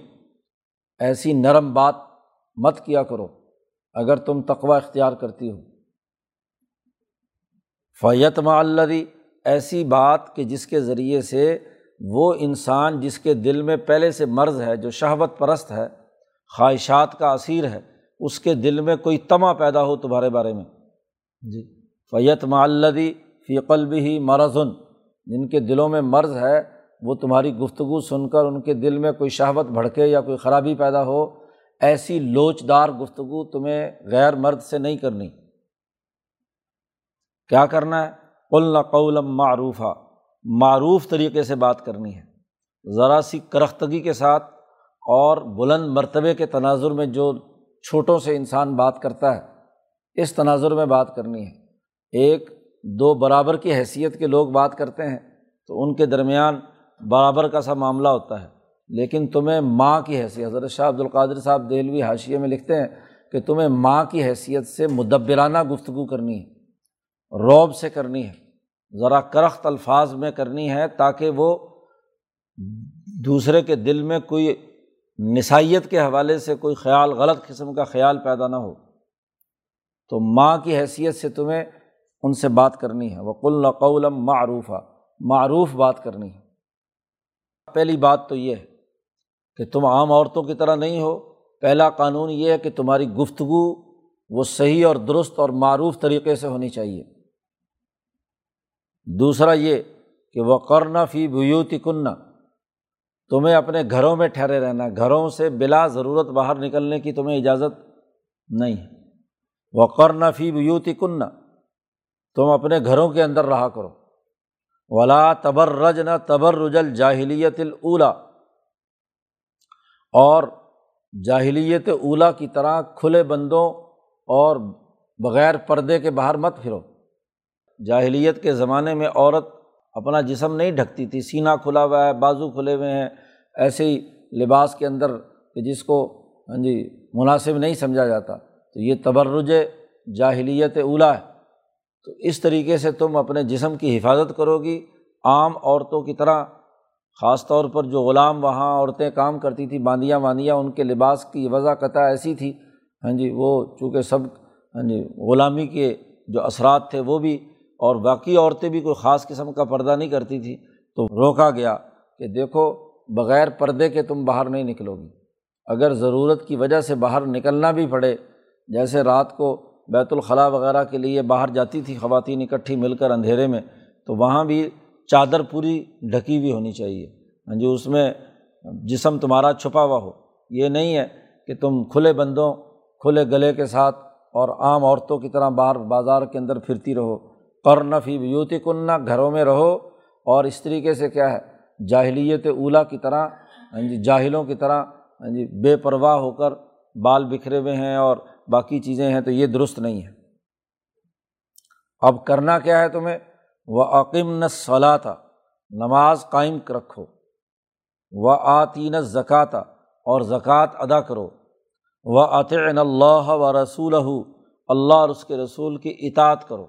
ایسی نرم بات مت کیا کرو اگر تم تقوا اختیار کرتی ہو۔ فیت معلّی ایسی بات کہ جس کے ذریعے سے وہ انسان جس کے دل میں پہلے سے مرض ہے، جو شہوت پرست ہے، خواہشات کا اثیر ہے، اس کے دل میں کوئی تما پیدا ہو تمہارے بارے میں۔ جی۔ فیت معلدی فی قلب ہی مرضن جن کے دلوں میں مرض ہے، وہ تمہاری گفتگو سن کر ان کے دل میں کوئی شہوت بھڑکے یا کوئی خرابی پیدا ہو، ایسی لوچ دار گفتگو تمہیں غیر مرد سے نہیں کرنی۔ کیا کرنا ہے؟ قلن قولم معروفہ معروف طریقے سے بات کرنی ہے۔ ذرا سی کرختگی کے ساتھ اور بلند مرتبے کے تناظر میں جو چھوٹوں سے انسان بات کرتا ہے، اس تناظر میں بات کرنی ہے۔ ایک دو برابر کی حیثیت کے لوگ بات کرتے ہیں تو ان کے درمیان برابر کا سا معاملہ ہوتا ہے۔ لیکن تمہیں ماں کی حیثیت، حضرت شاہ عبد القادر صاحب دہلوی حاشیے میں لکھتے ہیں کہ تمہیں ماں کی حیثیت سے مدبرانہ گفتگو کرنی ہے، روب سے کرنی ہے، ذرا کرخت الفاظ میں کرنی ہے تاکہ وہ دوسرے کے دل میں کوئی نسائیت کے حوالے سے کوئی خیال، غلط قسم کا خیال پیدا نہ ہو۔ تو ماں کی حیثیت سے تمہیں ان سے بات کرنی ہے۔ وہ کل قولم معروف معروف بات کرنی ہے۔ پہلی بات تو یہ ہے کہ تم عام عورتوں کی طرح نہیں ہو۔ پہلا قانون یہ ہے کہ تمہاری گفتگو وہ صحیح اور درست اور معروف طریقے سے ہونی چاہیے۔ دوسرا یہ کہ وہ کرنا فی بیوتی کننا تمہیں اپنے گھروں میں ٹھہرے رہنا گھروں سے بلا ضرورت باہر نکلنے کی تمہیں اجازت نہیں ہے۔ وہ کرنا فی بیوتی کننا تم اپنے گھروں کے اندر رہا کرو۔ ولا تبر رج نہ تبر رجل جاہلیت الا اور جاہلیت اولا کی طرح کھلے بندوں اور بغیر پردے کے باہر مت پھرو۔ جاہلیت کے زمانے میں عورت اپنا جسم نہیں ڈھکتی تھی، سینہ کھلا ہوا ہے، بازو کھلے ہوئے ہیں۔ ایسے ہی لباس کے اندر کہ جس کو ہاں جی مناسب نہیں سمجھا جاتا۔ تو یہ تبرج جاہلیت اولا ہے۔ تو اس طریقے سے تم اپنے جسم کی حفاظت کرو گی۔ عام عورتوں کی طرح، خاص طور پر جو غلام وہاں عورتیں کام کرتی تھیں، باندیاں واندیاں، ان کے لباس کی وضع قطع ایسی تھی۔ ہاں جی وہ چونکہ سب ہاں جی غلامی کے جو اثرات تھے، وہ بھی، اور باقی عورتیں بھی کوئی خاص قسم کا پردہ نہیں کرتی تھیں۔ تو روکا گیا کہ دیکھو، بغیر پردے کے تم باہر نہیں نکلو گی۔ اگر ضرورت کی وجہ سے باہر نکلنا بھی پڑے، جیسے رات کو بیت الخلاء وغیرہ کے لیے باہر جاتی تھی، خواتین اکٹھی مل کر اندھیرے میں، تو وہاں بھی چادر پوری ڈھکی ہوئی ہونی چاہیے۔ ہاں جی اس میں جسم تمہارا چھپا ہوا ہو۔ یہ نہیں ہے کہ تم کھلے بندوں، کھلے گلے کے ساتھ اور عام عورتوں کی طرح باہر بازار کے اندر پھرتی رہو۔ قرنفی بیوتی کننا گھروں میں رہو۔ اور اس طریقے سے کیا ہے، جاہلیت اولا کی طرح ہاں جی جاہلوں کی طرح ہاں جی بے پرواہ ہو کر بال بکھرے ہوئے ہیں اور باقی چیزیں ہیں تو یہ درست نہیں ہے اب کرنا کیا ہے تمہیں؟ وہ عقیم نہ صلاح نماز قائم رکھو۔ و آتین زکوٰۃ اور زکوٰۃ ادا کرو۔ و عطن اللہ و رسول اللہ اور اس کے رسول کی اطاعت کرو۔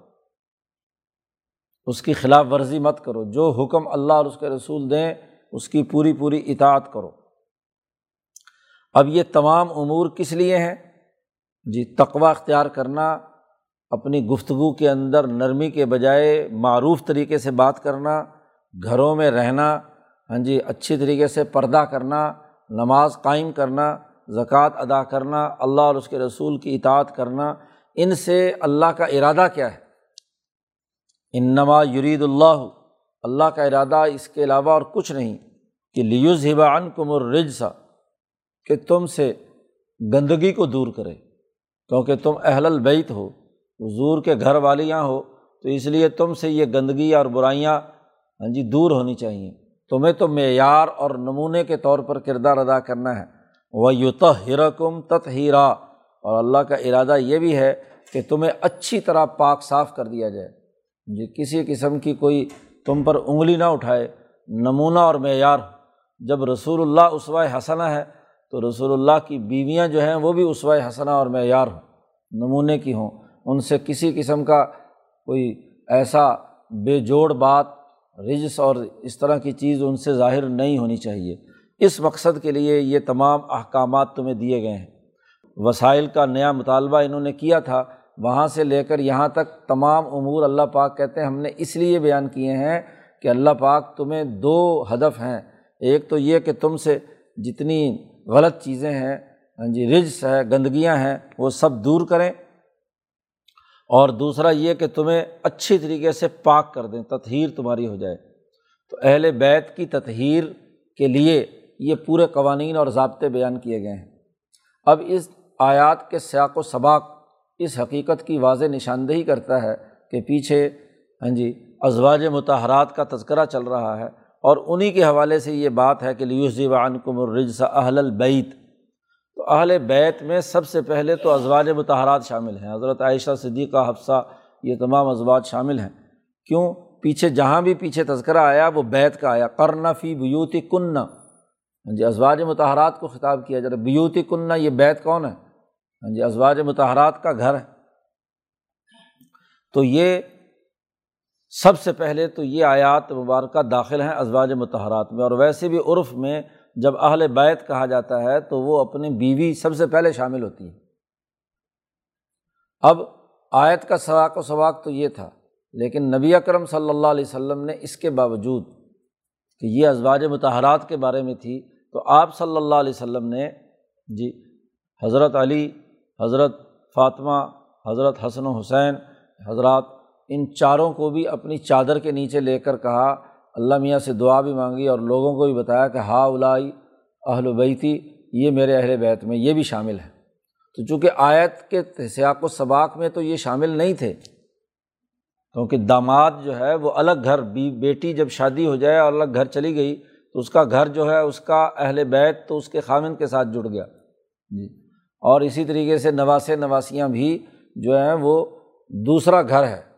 اس کی خلاف ورزی مت کرو۔ جو حکم اللہ اور اس کے رسول دیں، اس کی پوری پوری اطاعت کرو۔ اب یہ تمام امور کس لیے ہیں؟ جی تقوا اختیار کرنا، اپنی گفتگو کے اندر نرمی کے بجائے معروف طریقے سے بات کرنا، گھروں میں رہنا ہاں جی اچھی طریقے سے پردہ کرنا، نماز قائم کرنا، زکوٰۃ ادا کرنا، اللہ اور اس کے رسول کی اطاعت کرنا، ان سے اللہ کا ارادہ کیا ہے؟ انما یرید اللہ اللہ کا ارادہ اس کے علاوہ اور کچھ نہیں، کہ لیوز ہبان کم الرجسا کہ تم سے گندگی کو دور کرے۔ کیونکہ تم اہل البیت ہو، حضور کے گھر والیاں ہو، تو اس لیے تم سے یہ گندگی اور برائیاں ہاں جی دور ہونی چاہئیں تمہیں تو معیار اور نمونے کے طور پر کردار ادا کرنا ہے۔ وہ یوت ہرکم تت ہیرا اور اللہ کا ارادہ یہ بھی ہے کہ تمہیں اچھی طرح پاک صاف کر دیا جائے۔ ہاں جی کسی قسم کی کوئی تم پر انگلی نہ اٹھائے، نمونہ اور معیار۔ جب رسول اللہ عثوۂ حسنہ ہے تو رسول اللہ کی بیویاں جو ہیں وہ بھی عثوۂ حسنہ اور معیار ہوں، نمونے کی ہوں۔ ان سے کسی قسم کا کوئی ایسا بے جوڑ بات، رجس اور اس طرح کی چیز ان سے ظاہر نہیں ہونی چاہیے۔ اس مقصد کے لیے یہ تمام احکامات تمہیں دیے گئے ہیں۔ وسائل کا نیا مطالبہ انہوں نے کیا تھا، وہاں سے لے کر یہاں تک تمام امور اللہ پاک کہتے ہیں۔ ہم نے اس لیے بیان کیے ہیں کہ اللہ پاک تمہیں دو ہدف ہیں۔ ایک تو یہ کہ تم سے جتنی غلط چیزیں ہیں ہاں جی رجس ہے، گندگیاں ہیں، وہ سب دور کریں۔ اور دوسرا یہ کہ تمہیں اچھی طریقے سے پاک کر دیں، تطہیر تمہاری ہو جائے۔ تو اہل بیت کی تطہیر کے لیے یہ پورے قوانین اور ضابطے بیان کیے گئے ہیں۔ اب اس آیات کے سیاق و سباق اس حقیقت کی واضح نشاندہی کرتا ہے کہ پیچھے ہاں جی ازواج متحرات کا تذکرہ چل رہا ہے۔ اور انہیں کے حوالے سے یہ بات ہے کہ لیوز کم الرجس اہل البعت تو اہل بیت میں سب سے پہلے تو ازواج متحرات شامل ہیں۔ حضرت عائشہ، صدیقہ، حفصہ، یہ تمام ازواج شامل ہیں۔ کیوں؟ پیچھے جہاں بھی پیچھے تذکرہ آیا وہ بیت کا آیا۔ کرنا فی بیوتی کنّا ہاں جی ازواج متحرات کو خطاب کیا۔ جا رہا بیوتی کنّا یہ بیت کون ہے؟ ہاں جی ازواج متحرات کا گھر ہے۔ تو یہ سب سے پہلے تو یہ آیات مبارکہ داخل ہیں ازواج متحرات میں، اور ویسے بھی عرف میں جب اہل بیت کہا جاتا ہے تو وہ اپنی بیوی سب سے پہلے شامل ہوتی ہے اب آیت کا سواق و سواق تو یہ تھا، لیکن نبی اکرم صلی اللہ علیہ وسلم نے اس کے باوجود کہ یہ ازواج متحرات کے بارے میں تھی تو آپ صلی اللہ علیہ وسلم نے جی حضرت علی، حضرت فاطمہ، حضرت حسن و حسین، حضرات ان چاروں کو بھی اپنی چادر کے نیچے لے کر کہا، اللہ میاں سے دعا بھی مانگی اور لوگوں کو بھی بتایا کہ ہا اولائی اہل و بیتی یہ میرے اہل بیت میں یہ بھی شامل ہے۔ تو چونکہ آیت کے سیاق و سباق میں تو یہ شامل نہیں تھے، کیونکہ داماد جو ہے وہ الگ گھر، بی بیٹی جب شادی ہو جائے اور الگ گھر چلی گئی، تو اس کا گھر جو ہے، اس کا اہل بیت تو اس کے خامن کے ساتھ جڑ گیا۔ جی۔ اور اسی طریقے سے نواس نواسیاں بھی جو ہیں وہ دوسرا گھر ہے۔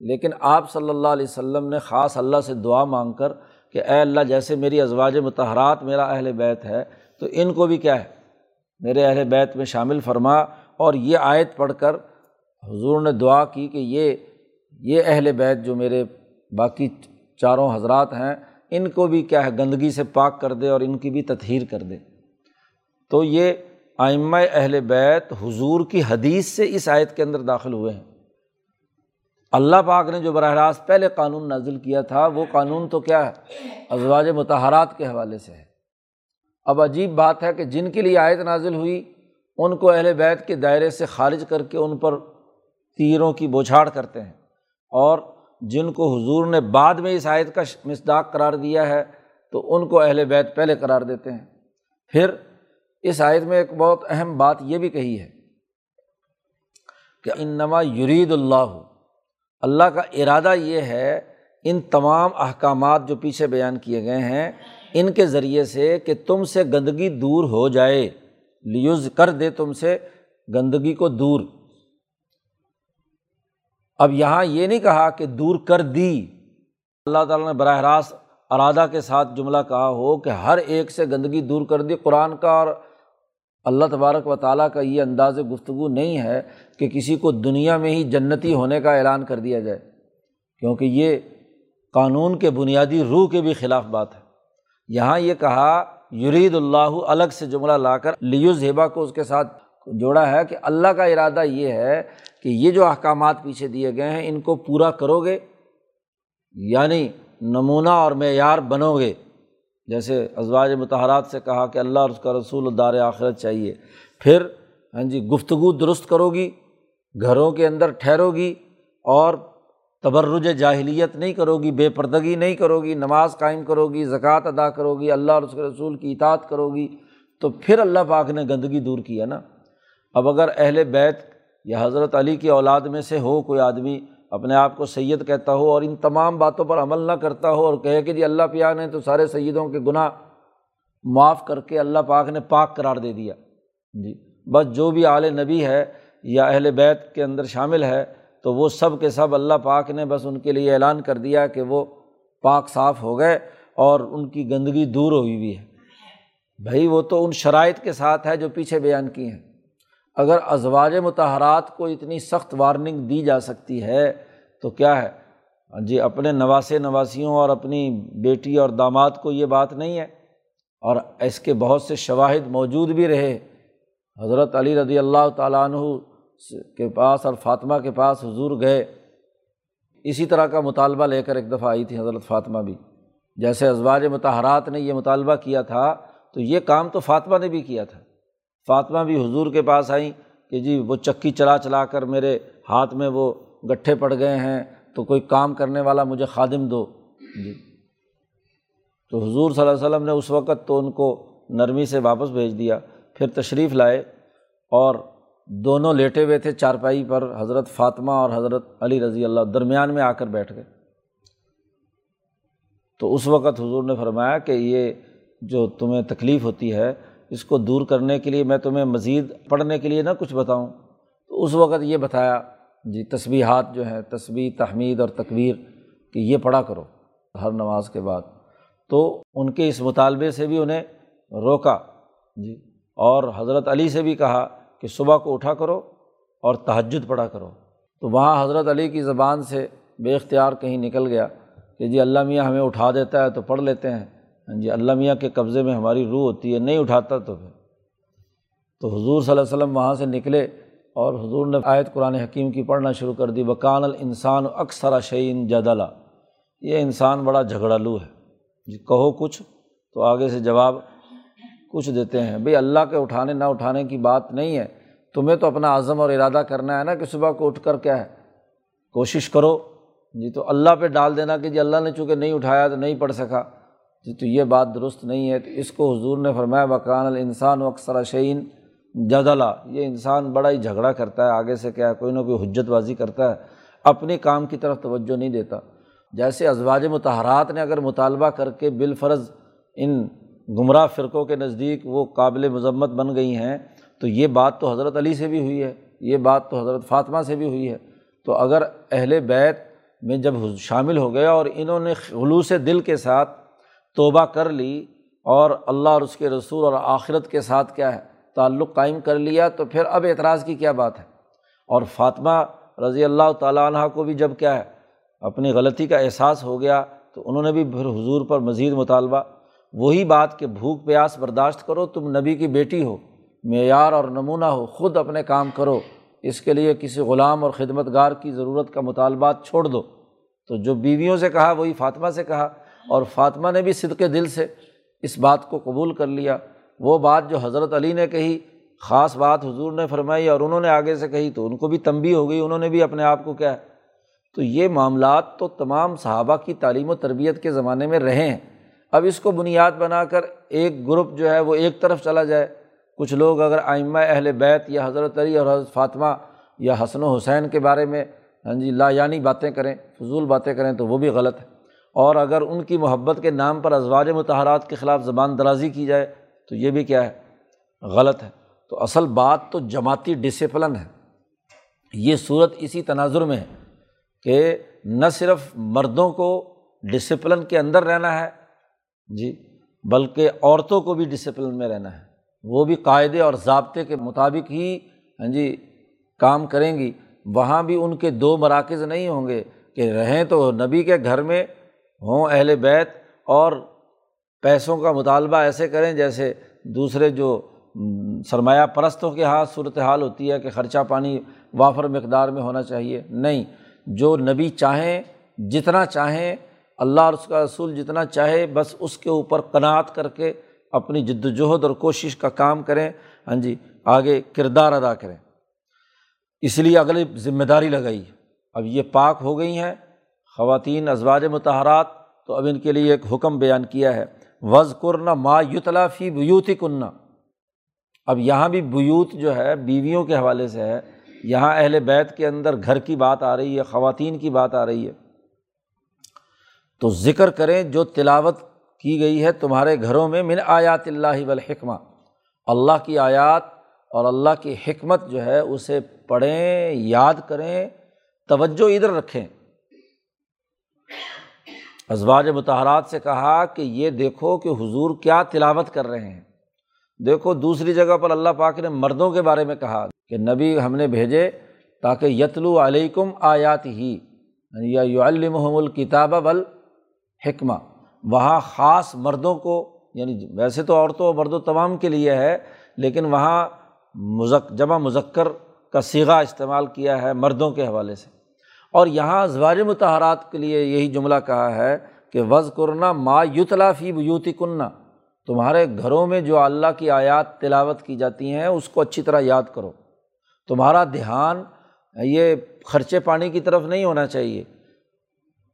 لیکن آپ صلی اللہ علیہ وسلم نے خاص اللہ سے دعا مانگ کر کہ اے اللہ جیسے میری ازواج متحرات میرا اہل بیت ہے، تو ان کو بھی کیا ہے؟ میرے اہل بیت میں شامل فرما۔ اور یہ آیت پڑھ کر حضور نے دعا کی کہ یہ یہ اہل بیت جو میرے باقی چاروں حضرات ہیں، ان کو بھی کیا ہے، گندگی سے پاک کر دے اور ان کی بھی تطہیر کر دے۔ تو یہ آئمہ اہل بیت حضور کی حدیث سے اس آیت کے اندر داخل ہوئے ہیں۔ اللہ پاک نے جو براہ راست پہلے قانون نازل کیا تھا، وہ قانون تو کیا ہے؟ ازواج متحرات کے حوالے سے ہے۔ اب عجیب بات ہے کہ جن کے لیے آیت نازل ہوئی، ان کو اہل بیت کے دائرے سے خارج کر کے ان پر تیروں کی بوچھاڑ کرتے ہیں۔ اور جن کو حضور نے بعد میں اس آیت کا مصداق قرار دیا ہے، تو ان کو اہل بیت پہلے قرار دیتے ہیں۔ پھر اس آیت میں ایک بہت اہم بات یہ بھی کہی ہے کہ انما یرید اللہ اللہ کا ارادہ یہ ہے، ان تمام احکامات جو پیچھے بیان کیے گئے ہیں، ان کے ذریعے سے کہ تم سے گندگی دور ہو جائے۔ لیوز کر دے تم سے گندگی کو دور۔ اب یہاں یہ نہیں کہا کہ دور کر دی۔ اللہ تعالیٰ نے براہ راست ارادہ کے ساتھ جملہ کہا ہو کہ ہر ایک سے گندگی دور کر دی، قرآن کا اور اللہ تبارک و تعالیٰ کا یہ انداز گفتگو نہیں ہے کہ کسی کو دنیا میں ہی جنتی ہونے کا اعلان کر دیا جائے، کیونکہ یہ قانون کے بنیادی روح کے بھی خلاف بات ہے۔ یہاں یہ کہا، یرید اللہ الگ سے جملہ لا کر لیو زیبا کو اس کے ساتھ جوڑا ہے کہ اللہ کا ارادہ یہ ہے کہ یہ جو احکامات پیچھے دیے گئے ہیں، ان کو پورا کرو گے یعنی نمونہ اور معیار بنو گے۔ جیسے ازواج متحرات سے کہا کہ اللہ اور اس کا رسول دار آخرت چاہیے۔ پھر ہاں جی گفتگو درست کرو گی، گھروں کے اندر ٹھہرو گی اور تبرج جاہلیت نہیں کرو گی، بے پردگی نہیں کرو گی، نماز قائم کرو گی، زکوٰۃ ادا کرو گی، اللہ اور اس کے رسول کی اطاعت کرو گی۔ تو پھر اللہ پاک نے گندگی دور کی ہے نا۔ اب اگر اہل بیت یا حضرت علی کی اولاد میں سے ہو کوئی آدمی اپنے آپ کو سید کہتا ہو اور ان تمام باتوں پر عمل نہ کرتا ہو اور کہے کہ جی اللہ پیا نے تو سارے سیدوں کے گناہ معاف کر کے اللہ پاک نے پاک قرار دے دیا۔ جی بس جو بھی اعلی نبی ہے یا اہل بیت کے اندر شامل ہے تو وہ سب کے سب اللہ پاک نے بس ان کے لیے اعلان کر دیا کہ وہ پاک صاف ہو گئے اور ان کی گندگی دور ہوئی ہوئی ہے۔ بھائی وہ تو ان شرائط کے ساتھ ہے جو پیچھے بیان کی ہیں۔ اگر ازواج متحرات کو اتنی سخت وارننگ دی جا سکتی ہے، تو کیا ہے؟ ہاں جی اپنے نواس نواسیوں اور اپنی بیٹی اور داماد کو یہ بات نہیں ہے۔ اور اس کے بہت سے شواہد موجود بھی رہے۔ حضرت علی رضی اللہ تعالیٰ عنہ کے پاس اور فاطمہ کے پاس حضور گئے۔ اسی طرح کا مطالبہ لے کر ایک دفعہ آئی تھی حضرت فاطمہ بھی۔ جیسے ازواج متحرات نے یہ مطالبہ کیا تھا، تو یہ کام تو فاطمہ نے بھی کیا تھا۔ فاطمہ بھی حضور کے پاس آئیں کہ جی وہ چکی چلا چلا کر میرے ہاتھ میں وہ گٹھے پڑ گئے ہیں، تو کوئی کام کرنے والا مجھے خادم دو۔ جی۔ تو حضور صلی اللہ علیہ وسلم نے اس وقت تو ان کو نرمی سے واپس بھیج دیا، پھر تشریف لائے اور دونوں لیٹے ہوئے تھے چارپائی پر، حضرت فاطمہ اور حضرت علی رضی اللہ درمیان میں آ کر بیٹھ گئے۔ تو اس وقت حضور نے فرمایا کہ یہ جو تمہیں تکلیف ہوتی ہے اس کو دور کرنے کے لیے میں تمہیں مزید پڑھنے کے لیے نہ کچھ بتاؤں۔ تو اس وقت یہ بتایا جی تصویحات جو ہیں تصویر تحمید اور تقویر کہ یہ پڑھا کرو ہر نماز کے بعد۔ تو ان کے اس مطالبے سے بھی انہیں روکا جی۔ اور حضرت علی سے بھی کہا کہ صبح کو اٹھا کرو اور تہجد پڑھا کرو۔ تو وہاں حضرت علی کی زبان سے بے اختیار کہیں نکل گیا کہ جی اللہ میاں ہمیں اٹھا دیتا ہے تو پڑھ لیتے ہیں۔ ہاں جی اللہ میاں کے قبضے میں ہماری روح ہوتی ہے، نہیں اٹھاتا تو پھر۔ تو حضور صلی اللہ علیہ وسلم وہاں سے نکلے اور حضور نے آیت قرآن حکیم کی پڑھنا شروع کر دی بکان الانسان اکثر شعین جدلا۔ یہ انسان بڑا جھگڑالو ہے۔ جی کہو کچھ تو آگے سے جواب کچھ دیتے ہیں۔ بھائی اللہ کے اٹھانے نہ اٹھانے کی بات نہیں ہے۔ تمہیں تو اپنا عزم اور ارادہ کرنا ہے نا کہ صبح کو اٹھ کر کیا ہے؟ کوشش کرو۔ جی تو اللہ پہ ڈال دینا کہ جی اللہ نے چونکہ نہیں اٹھایا تو نہیں پڑھ سکا۔ جی تو یہ بات درست نہیں ہے تو اس کو حضور نے فرمایا بکان الانسان و اکثر شعین جدلا یہ انسان بڑا ہی جھگڑا کرتا ہے، آگے سے کیا کوئی نہ کوئی حجت بازی کرتا ہے، اپنے کام کی طرف توجہ نہیں دیتا۔ جیسے ازواج متحرات نے اگر مطالبہ کر کے بالفرض ان گمراہ فرقوں کے نزدیک وہ قابل مذمت بن گئی ہیں، تو یہ بات تو حضرت علی سے بھی ہوئی ہے، یہ بات تو حضرت فاطمہ سے بھی ہوئی ہے۔ تو اگر اہل بیت میں جب شامل ہو گیا اور انہوں نے خلوص دل کے ساتھ توبہ کر لی اور اللہ اور اس کے رسول اور آخرت کے ساتھ کیا ہے، تعلق قائم کر لیا، تو پھر اب اعتراض کی کیا بات ہے؟ اور فاطمہ رضی اللہ تعالیٰ عنہ کو بھی جب کیا ہے، اپنی غلطی کا احساس ہو گیا، تو انہوں نے بھی پھر حضور پر مزید مطالبہ، وہی بات کہ بھوک پیاس برداشت کرو، تم نبی کی بیٹی ہو، معیار اور نمونہ ہو، خود اپنے کام کرو، اس کے لیے کسی غلام اور خدمت گار کی ضرورت کا مطالبات چھوڑ دو۔ تو جو بیویوں سے کہا، وہی فاطمہ سے کہا اور فاطمہ نے بھی صدق دل سے اس بات کو قبول کر لیا۔ وہ بات جو حضرت علی نے کہی، خاص بات حضور نے فرمائی اور انہوں نے آگے سے کہی، تو ان کو بھی تنبی ہو گئی، انہوں نے بھی اپنے آپ کو کیا ہے۔ تو یہ معاملات تو تمام صحابہ کی تعلیم و تربیت کے زمانے میں رہے ہیں۔ اب اس کو بنیاد بنا کر ایک گروپ جو ہے وہ ایک طرف چلا جائے۔ کچھ لوگ اگر آئمہ اہل بیت یا حضرت علی اور حضرت فاطمہ یا حسن و حسین کے بارے میں ہاں جی لا یعنی باتیں کریں، فضول باتیں کریں، تو وہ بھی غلط ہے۔ اور اگر ان کی محبت کے نام پر ازواج متحرات کے خلاف زبان درازی کی جائے، تو یہ بھی کیا ہے؟ غلط ہے۔ تو اصل بات تو جماعتی ڈسپلن ہے۔ یہ صورت اسی تناظر میں ہے کہ نہ صرف مردوں کو ڈسپلن کے اندر رہنا ہے جی بلکہ عورتوں کو بھی ڈسپلن میں رہنا ہے۔ وہ بھی قاعدے اور ضابطے کے مطابق ہی ہاں جی کام کریں گی۔ وہاں بھی ان کے دو مراکز نہیں ہوں گے کہ رہیں تو نبی کے گھر میں ہوں، اہل بیت اور پیسوں کا مطالبہ ایسے کریں جیسے دوسرے جو سرمایہ پرستوں کے ہاتھ صورت حال ہوتی ہے کہ خرچہ پانی وافر مقدار میں ہونا چاہیے۔ نہیں، جو نبی چاہیں، جتنا چاہیں، اللہ اور اس کا رسول جتنا چاہے، بس اس کے اوپر قناعت کر کے اپنی جد وجہد اور کوشش کا کام کریں۔ ہاں جی آگے کردار ادا کریں۔ اس لیے اگلی ذمہ داری لگائی۔ اب یہ پاک ہو گئی ہیں۔ خواتین ازواج متحرات، تو اب ان کے لیے ایک حکم بیان کیا ہے۔ وز کرنا ما یوتلا فی بیوتی کننا اب یہاں بھی بیوت جو ہے، بیویوں کے حوالے سے ہے۔ یہاں اہل بیت کے اندر گھر کی بات آ رہی ہے، خواتین کی بات آ رہی ہے۔ تو ذکر کریں جو تلاوت کی گئی ہے تمہارے گھروں میں من آیات اللہ والحکمہ۔ اللہ کی آیات اور اللہ کی حکمت جو ہے، اسے پڑھیں، یاد کریں، توجہ ادھر رکھیں۔ ازواج متحرات سے کہا کہ یہ دیکھو کہ حضور کیا تلاوت کر رہے ہیں۔ دیکھو دوسری جگہ پر اللہ پاک نے مردوں کے بارے میں کہا کہ نبی ہم نے بھیجے تاکہ یتلو علیکم آیات ہی یعنی یا یو المحم الکتاب بل حکمہ وہاں خاص مردوں کو یعنی ویسے تو عورتوں مرد و تمام کے لیے ہے، لیکن وہاں مذک جمع مذکر کا سیگا استعمال کیا ہے مردوں کے حوالے سے۔ اور یہاں ازواج متحرات کے لیے یہی جملہ کہا ہے کہ وز کرنا ما یوتلا فی بیوتی کننا تمہارے گھروں میں جو اللہ کی آیات تلاوت کی جاتی ہیں، اس کو اچھی طرح یاد کرو۔ تمہارا دھیان، یہ خرچے پانی کی طرف نہیں ہونا چاہیے۔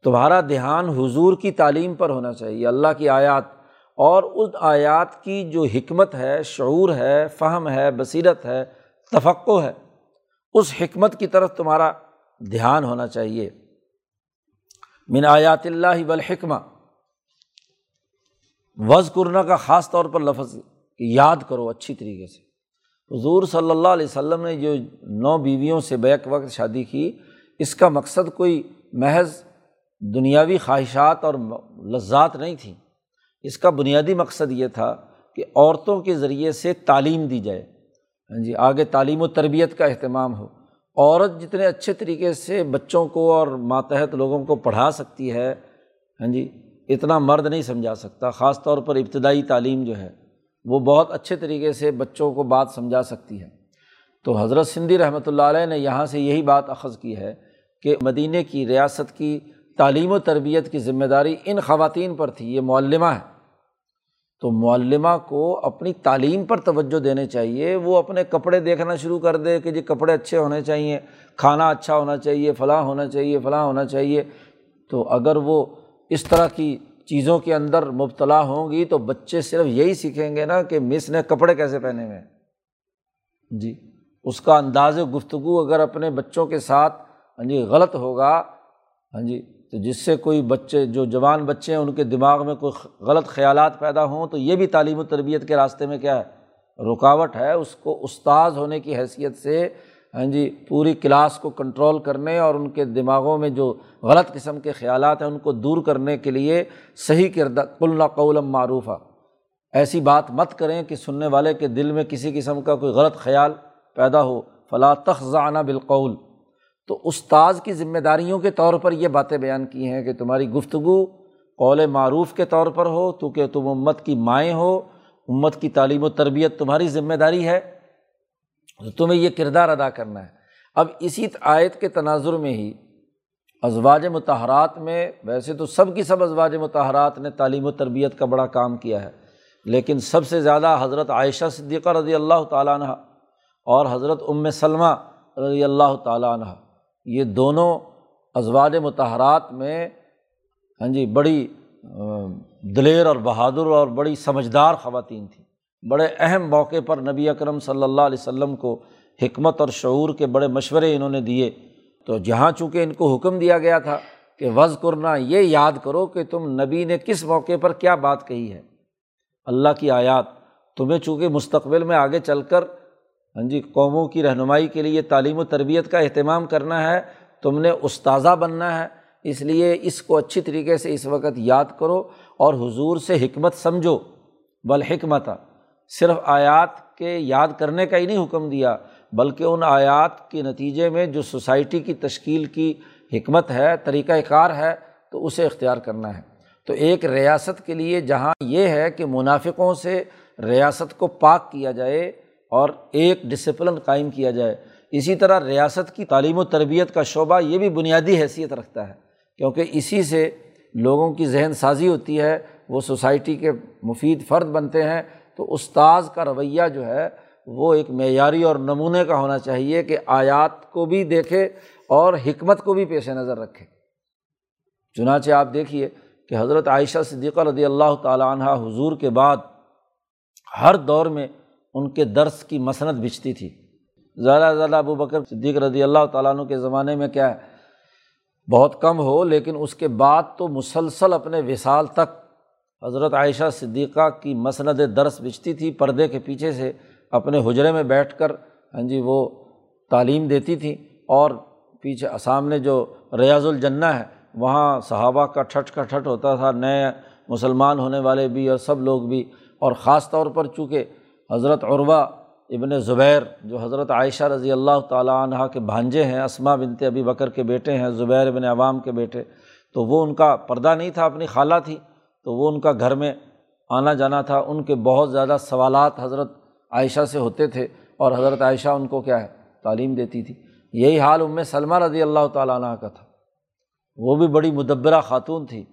تمہارا دھیان حضور کی تعلیم پر ہونا چاہیے، اللہ کی آیات۔ اور اس آیات کی جو حکمت ہے، شعور ہے، فہم ہے، بصیرت ہے تفقع ہے، اس حکمت کی طرف تمہارا دھیان ہونا چاہیے۔ من آیات اللہ بالحکمہ وز کرنا کا خاص طور پر لفظ یاد کرو اچھی طریقے سے۔ حضور صلی اللہ علیہ وسلم نے جو نو بیویوں سے بیک وقت شادی کی، اس کا مقصد کوئی محض دنیاوی خواہشات اور لذات نہیں تھیں اس کا بنیادی مقصد یہ تھا کہ عورتوں کے ذریعے سے تعلیم دی جائے۔ ہاں جی آگے تعلیم و تربیت کا اہتمام ہو۔ عورت جتنے اچھے طریقے سے بچوں کو اور ماتحت لوگوں کو پڑھا سکتی ہے ہاں جی اتنا مرد نہیں سمجھا سکتا، خاص طور پر ابتدائی تعلیم جو ہے، وہ بہت اچھے طریقے سے بچوں کو بات سمجھا سکتی ہے۔ تو حضرت سندھی رحمۃ اللہ علیہ نے یہاں سے یہی بات اخذ کی ہے کہ مدینہ کی ریاست کی تعلیم و تربیت کی ذمہ داری ان خواتین پر تھی، یہ معلمہ ہے۔ تو معلمہ کو اپنی تعلیم پر توجہ دینے چاہیے، وہ اپنے کپڑے دیکھنا شروع کر دے کہ جی کپڑے اچھے ہونے چاہیے، کھانا اچھا ہونا چاہیے، فلاں ہونا چاہیے، فلاں ہونا چاہیے۔ تو اگر وہ اس طرح کی چیزوں کے اندر مبتلا ہوں گی تو بچے صرف یہی سیکھیں گے نا کہ مس نے کپڑے کیسے پہنے ہوئے۔ جی اس کا انداز گفتگو اگر اپنے بچوں کے ساتھ ہاں جی غلط ہوگا۔ ہاں جی تو جس سے کوئی بچے، جو جوان بچے ہیں، ان کے دماغ میں کوئی غلط خیالات پیدا ہوں، تو یہ بھی تعلیم و تربیت کے راستے میں کیا ہے؟ رکاوٹ ہے۔ اس کو استاذ ہونے کی حیثیت سے ہاں جی پوری کلاس کو کنٹرول کرنے اور ان کے دماغوں میں جو غلط قسم کے خیالات ہیں، ان کو دور کرنے کے لیے صحیح کردہ قلنا قولم معروف ایسی بات مت کریں کہ سننے والے کے دل میں کسی قسم کا کوئی غلط خیال پیدا ہو۔ فلاں تخذانہ بالقول۔ تو استاذ کی ذمہ داریوں کے طور پر یہ باتیں بیان کی ہیں کہ تمہاری گفتگو قول معروف کے طور پر ہو، تو کہ تم امت کی مائیں ہو، امت کی تعلیم و تربیت تمہاری ذمہ داری ہے، تو تمہیں یہ کردار ادا کرنا ہے۔ اب اسی آیت کے تناظر میں ہی ازواج متحرات میں، ویسے تو سب کی سب ازواج متحرات نے تعلیم و تربیت کا بڑا کام کیا ہے، لیکن سب سے زیادہ حضرت عائشہ صدیقہ رضی اللہ تعالیٰ عنہ اور حضرت ام سلمہ رضی اللہ تعالیٰ عنہ یہ دونوں ازواج متحرات میں ہاں جی بڑی دلیر اور بہادر اور بڑی سمجھدار خواتین تھیں۔ بڑے اہم موقع پر نبی اکرم صلی اللہ علیہ وسلم کو حکمت اور شعور کے بڑے مشورے انہوں نے دیے۔ تو جہاں چونکہ ان کو حکم دیا گیا تھا کہ وض کرنا یہ یاد کرو کہ تم نبی نے کس موقع پر کیا بات کہی ہے۔ اللہ کی آیات، تمہیں چونکہ مستقبل میں آگے چل کر ہاں جی قوموں کی رہنمائی کے لیے تعلیم و تربیت کا اہتمام کرنا ہے، تم نے استاذہ بننا ہے، اس لیے اس کو اچھی طریقے سے اس وقت یاد کرو اور حضور سے حکمت سمجھو۔ بالحکمت صرف آیات کے یاد کرنے کا ہی نہیں حکم دیا، بلکہ ان آیات کے نتیجے میں جو سوسائٹی کی تشکیل کی حکمت ہے طریقۂ کار ہے، تو اسے اختیار کرنا ہے۔ تو ایک ریاست کے لیے جہاں یہ ہے کہ منافقوں سے ریاست کو پاک کیا جائے اور ایک ڈسپلن قائم کیا جائے۔ اسی طرح ریاست کی تعلیم و تربیت کا شعبہ یہ بھی بنیادی حیثیت رکھتا ہے، کیونکہ اسی سے لوگوں کی ذہن سازی ہوتی ہے، وہ سوسائٹی کے مفید فرد بنتے ہیں۔ تو استاذ کا رویہ جو ہے، وہ ایک معیاری اور نمونے کا ہونا چاہیے کہ آیات کو بھی دیکھے اور حکمت کو بھی پیش نظر رکھے۔ چنانچہ آپ دیکھیے کہ حضرت عائشہ صدیقہ رضی اللہ تعالیٰ عنہ حضور کے بعد ہر دور میں ان کے درس کی مسند بچتی تھی۔ زیادہ زیادہ ابو بکر صدیق رضی اللہ تعالیٰ عنہ کے زمانے میں کیا ہے، بہت کم ہو، لیکن اس کے بعد تو مسلسل اپنے وصال تک حضرت عائشہ صدیقہ کی مسند درس بچتی تھی۔ پردے کے پیچھے سے اپنے حجرے میں بیٹھ کر ہاں جی وہ تعلیم دیتی تھیں اور پیچھے سامنے جو ریاض الجنہ ہے، وہاں صحابہ کا ٹھٹ کا ٹھٹ ہوتا تھا، نئے مسلمان ہونے والے بھی اور سب لوگ بھی۔ اور خاص طور پر چونکہ حضرت عروا ابن زبیر جو حضرت عائشہ رضی اللہ تعالیٰ عنہ کے بھانجے ہیں اسما بنتے ابی بکر کے بیٹے ہیں، زبیر ابن عوام کے بیٹے، تو وہ ان کا پردہ نہیں تھا، اپنی خالہ تھی، تو وہ ان کا گھر میں آنا جانا تھا۔ ان کے بہت زیادہ سوالات حضرت عائشہ سے ہوتے تھے اور حضرت عائشہ ان کو کیا ہے، تعلیم دیتی تھی۔ یہی حال ام سلمہ رضی اللہ تعالیٰ عنہ کا تھا۔ وہ بھی بڑی مدبرہ خاتون تھی۔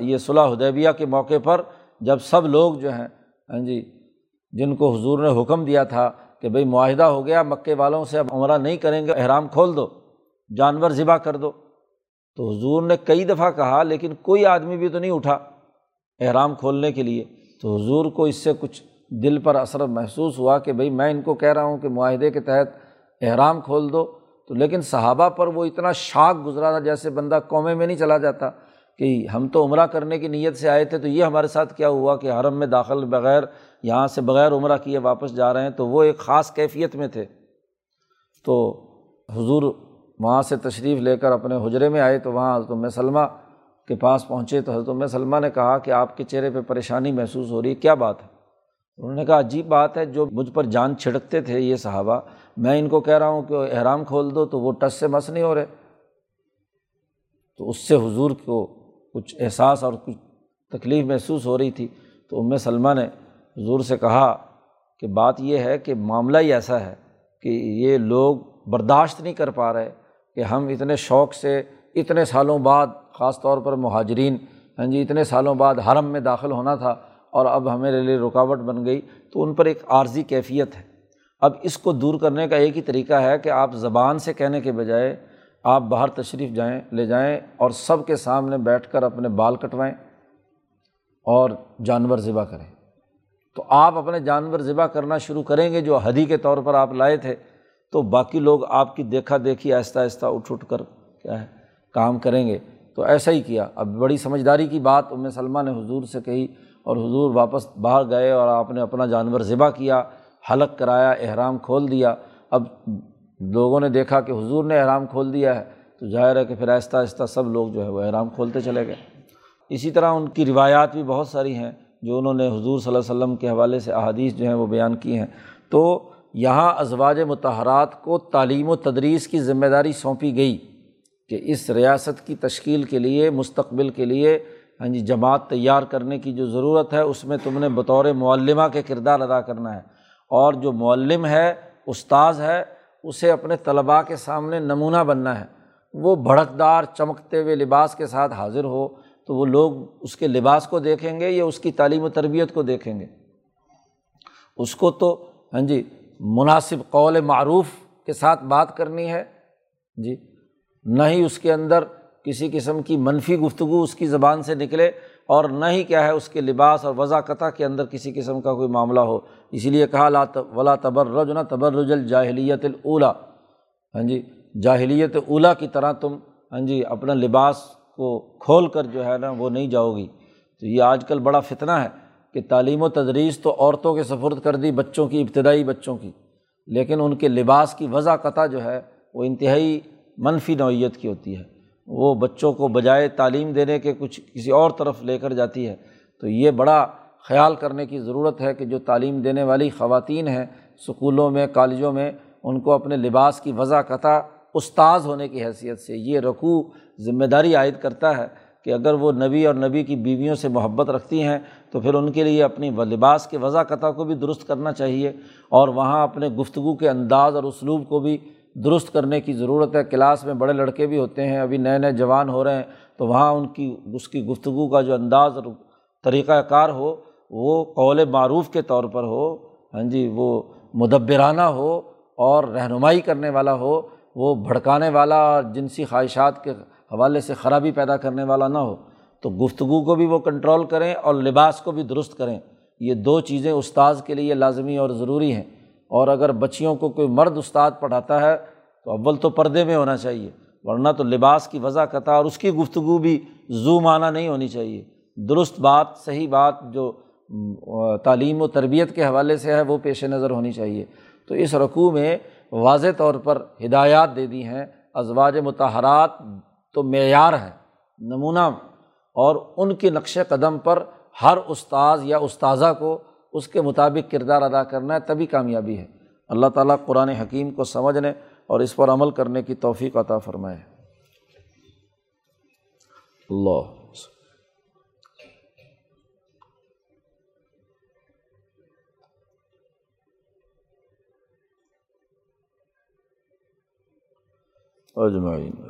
یہ صلاح حدیبیہ کے موقع پر جب سب لوگ جو ہیں ہاں جی جن کو حضور نے حکم دیا تھا کہ بھائی معاہدہ ہو گیا، مکے والوں سے اب عمرہ نہیں کریں گے، احرام کھول دو، جانور ذبح کر دو۔ تو حضور نے کئی دفعہ کہا، لیکن کوئی آدمی بھی تو نہیں اٹھا احرام کھولنے کے لیے۔ تو حضور کو اس سے کچھ دل پر اثر محسوس ہوا کہ بھائی میں ان کو کہہ رہا ہوں کہ معاہدے کے تحت احرام کھول دو۔ تو لیکن صحابہ پر وہ اتنا شاک گزرا تھا جیسے بندہ قومے میں نہیں چلا جاتا کہ ہم تو عمرہ کرنے کی نیت سے آئے تھے، تو یہ ہمارے ساتھ کیا ہوا کہ حرم میں داخل بغیر یہاں سے بغیر عمرہ کیے واپس جا رہے ہیں، تو وہ ایک خاص کیفیت میں تھے۔ تو حضور وہاں سے تشریف لے کر اپنے حجرے میں آئے، تو وہاں حضرت ام سلمہ کے پاس پہنچے، تو حضرت ام سلمہ نے کہا کہ آپ کے چہرے پہ پریشانی محسوس ہو رہی ہے، کیا بات ہے؟ انہوں نے کہا، عجیب بات ہے، جو مجھ پر جان چھڑکتے تھے یہ صحابہ، میں ان کو کہہ رہا ہوں کہ احرام کھول دو، تو وہ ٹس سے مس نہیں ہو رہے۔ تو اس سے حضور کو کچھ احساس اور کچھ تکلیف محسوس ہو رہی تھی۔ تو ام سلمہ نے حضور سے کہا کہ بات یہ ہے کہ معاملہ ہی ایسا ہے کہ یہ لوگ برداشت نہیں کر پا رہے کہ ہم اتنے شوق سے اتنے سالوں بعد خاص طور پر مہاجرین ہاں جی اتنے سالوں بعد حرم میں داخل ہونا تھا اور اب ہمارے لیے رکاوٹ بن گئی، تو ان پر ایک عارضی کیفیت ہے۔ اب اس کو دور کرنے کا ایک ہی طریقہ ہے کہ آپ زبان سے کہنے کے بجائے آپ باہر تشریف جائیں، لے جائیں اور سب کے سامنے بیٹھ کر اپنے بال کٹوائیں اور جانور ذبح کریں۔ تو آپ اپنے جانور ذبح کرنا شروع کریں گے جو حدی کے طور پر آپ لائے تھے، تو باقی لوگ آپ کی دیکھا دیکھی آہستہ آہستہ اٹھ اٹھ کر کیا ہے، کام کریں گے۔ تو ایسا ہی کیا۔ اب بڑی سمجھداری کی بات، ام سلمہ نے حضور سے کہی اور حضور واپس باہر گئے اور آپ نے اپنا جانور ذبح کیا، حلق کرایا، احرام کھول دیا۔ اب لوگوں نے دیکھا کہ حضور نے احرام کھول دیا ہے، تو ظاہر ہے کہ پھر آہستہ آہستہ سب لوگ جو ہے وہ احرام کھولتے چلے گئے۔ اسی طرح ان کی روایات بھی بہت ساری ہیں۔ جو انہوں نے حضور صلی اللہ علیہ وسلم کے حوالے سے احادیث جو ہیں وہ بیان کی ہیں، تو یہاں ازواج متحرات کو تعلیم و تدریس کی ذمہ داری سونپی گئی کہ اس ریاست کی تشکیل کے لیے، مستقبل کے لیے ہاں جی جماعت تیار کرنے کی جو ضرورت ہے، اس میں تم نے بطور معلمہ کے کردار ادا کرنا ہے۔ اور جو معلم ہے، استاذ ہے، اسے اپنے طلباء کے سامنے نمونہ بننا ہے۔ وہ بھڑکدار، چمکتے ہوئے لباس کے ساتھ حاضر ہو تو وہ لوگ اس کے لباس کو دیکھیں گے یا اس کی تعلیم و تربیت کو دیکھیں گے؟ اس کو تو ہاں جی مناسب قول معروف کے ساتھ بات کرنی ہے۔ جی نہ ہی اس کے اندر کسی قسم کی منفی گفتگو اس کی زبان سے نکلے اور نہ ہی کیا ہے اس کے لباس اور وضاقتہ کے اندر کسی قسم کا کوئی معاملہ ہو۔ اسی لیے کہا، لا ولا تبرج، نہ تبرج الجاہلیت الاولا ہاں جی جاہلیت اولا کی طرح تم ہاں جی اپنا لباس کو کھول کر جو ہے نا وہ نہیں جاؤ گی۔ تو یہ آج کل بڑا فتنہ ہے کہ تعلیم و تدریس تو عورتوں کے سفرد کر دی، بچوں کی، ابتدائی بچوں کی۔ لیکن ان کے لباس کی وضع قطع جو ہے وہ انتہائی منفی نوعیت کی ہوتی ہے۔ وہ بچوں کو بجائے تعلیم دینے کے کچھ کسی اور طرف لے کر جاتی ہے۔ تو یہ بڑا خیال کرنے کی ضرورت ہے کہ جو تعلیم دینے والی خواتین ہیں اسکولوں میں، کالجوں میں، ان کو اپنے لباس کی وضع قطع استاذ ہونے کی حیثیت سے یہ رقوع ذمہ داری عائد کرتا ہے کہ اگر وہ نبی اور نبی کی بیویوں سے محبت رکھتی ہیں تو پھر ان کے لیے اپنی لباس کے وضع قطع کو بھی درست کرنا چاہیے اور وہاں اپنے گفتگو کے انداز اور اسلوب کو بھی درست کرنے کی ضرورت ہے۔ کلاس میں بڑے لڑکے بھی ہوتے ہیں، ابھی نئے نئے جوان ہو رہے ہیں، تو وہاں ان کی اس کی گفتگو کا جو انداز اور طریقۂ کار ہو، وہ قول معروف کے طور پر ہو ہاں جی وہ مدبرانہ ہو اور رہنمائی کرنے والا ہو۔ وہ بھڑکانے والا اور جنسی خواہشات کے حوالے سے خرابی پیدا کرنے والا نہ ہو، تو گفتگو کو بھی وہ کنٹرول کریں اور لباس کو بھی درست کریں۔ یہ دو چیزیں استاذ کے لیے لازمی اور ضروری ہیں۔ اور اگر بچیوں کو کوئی مرد استاد پڑھاتا ہے، تو اول تو پردے میں ہونا چاہیے، ورنہ تو لباس کی وضع قطع اور اس کی گفتگو بھی زو معنی نہیں ہونی چاہیے۔ درست بات، صحیح بات جو تعلیم و تربیت کے حوالے سے ہے، وہ پیش نظر ہونی چاہیے۔ تو اس رقوع میں واضح طور پر ہدایات دے دی ہیں، ازواج متحرات تو معیار ہے، نمونہ اور ان کے نقش قدم پر ہر استاذ یا استاذہ کو اس کے مطابق کردار ادا کرنا ہے تبھی کامیابی ہے۔ اللہ تعالیٰ قرآن حکیم کو سمجھنے اور اس پر عمل کرنے کی توفیق عطا فرمائے۔ اللہ اجمعین۔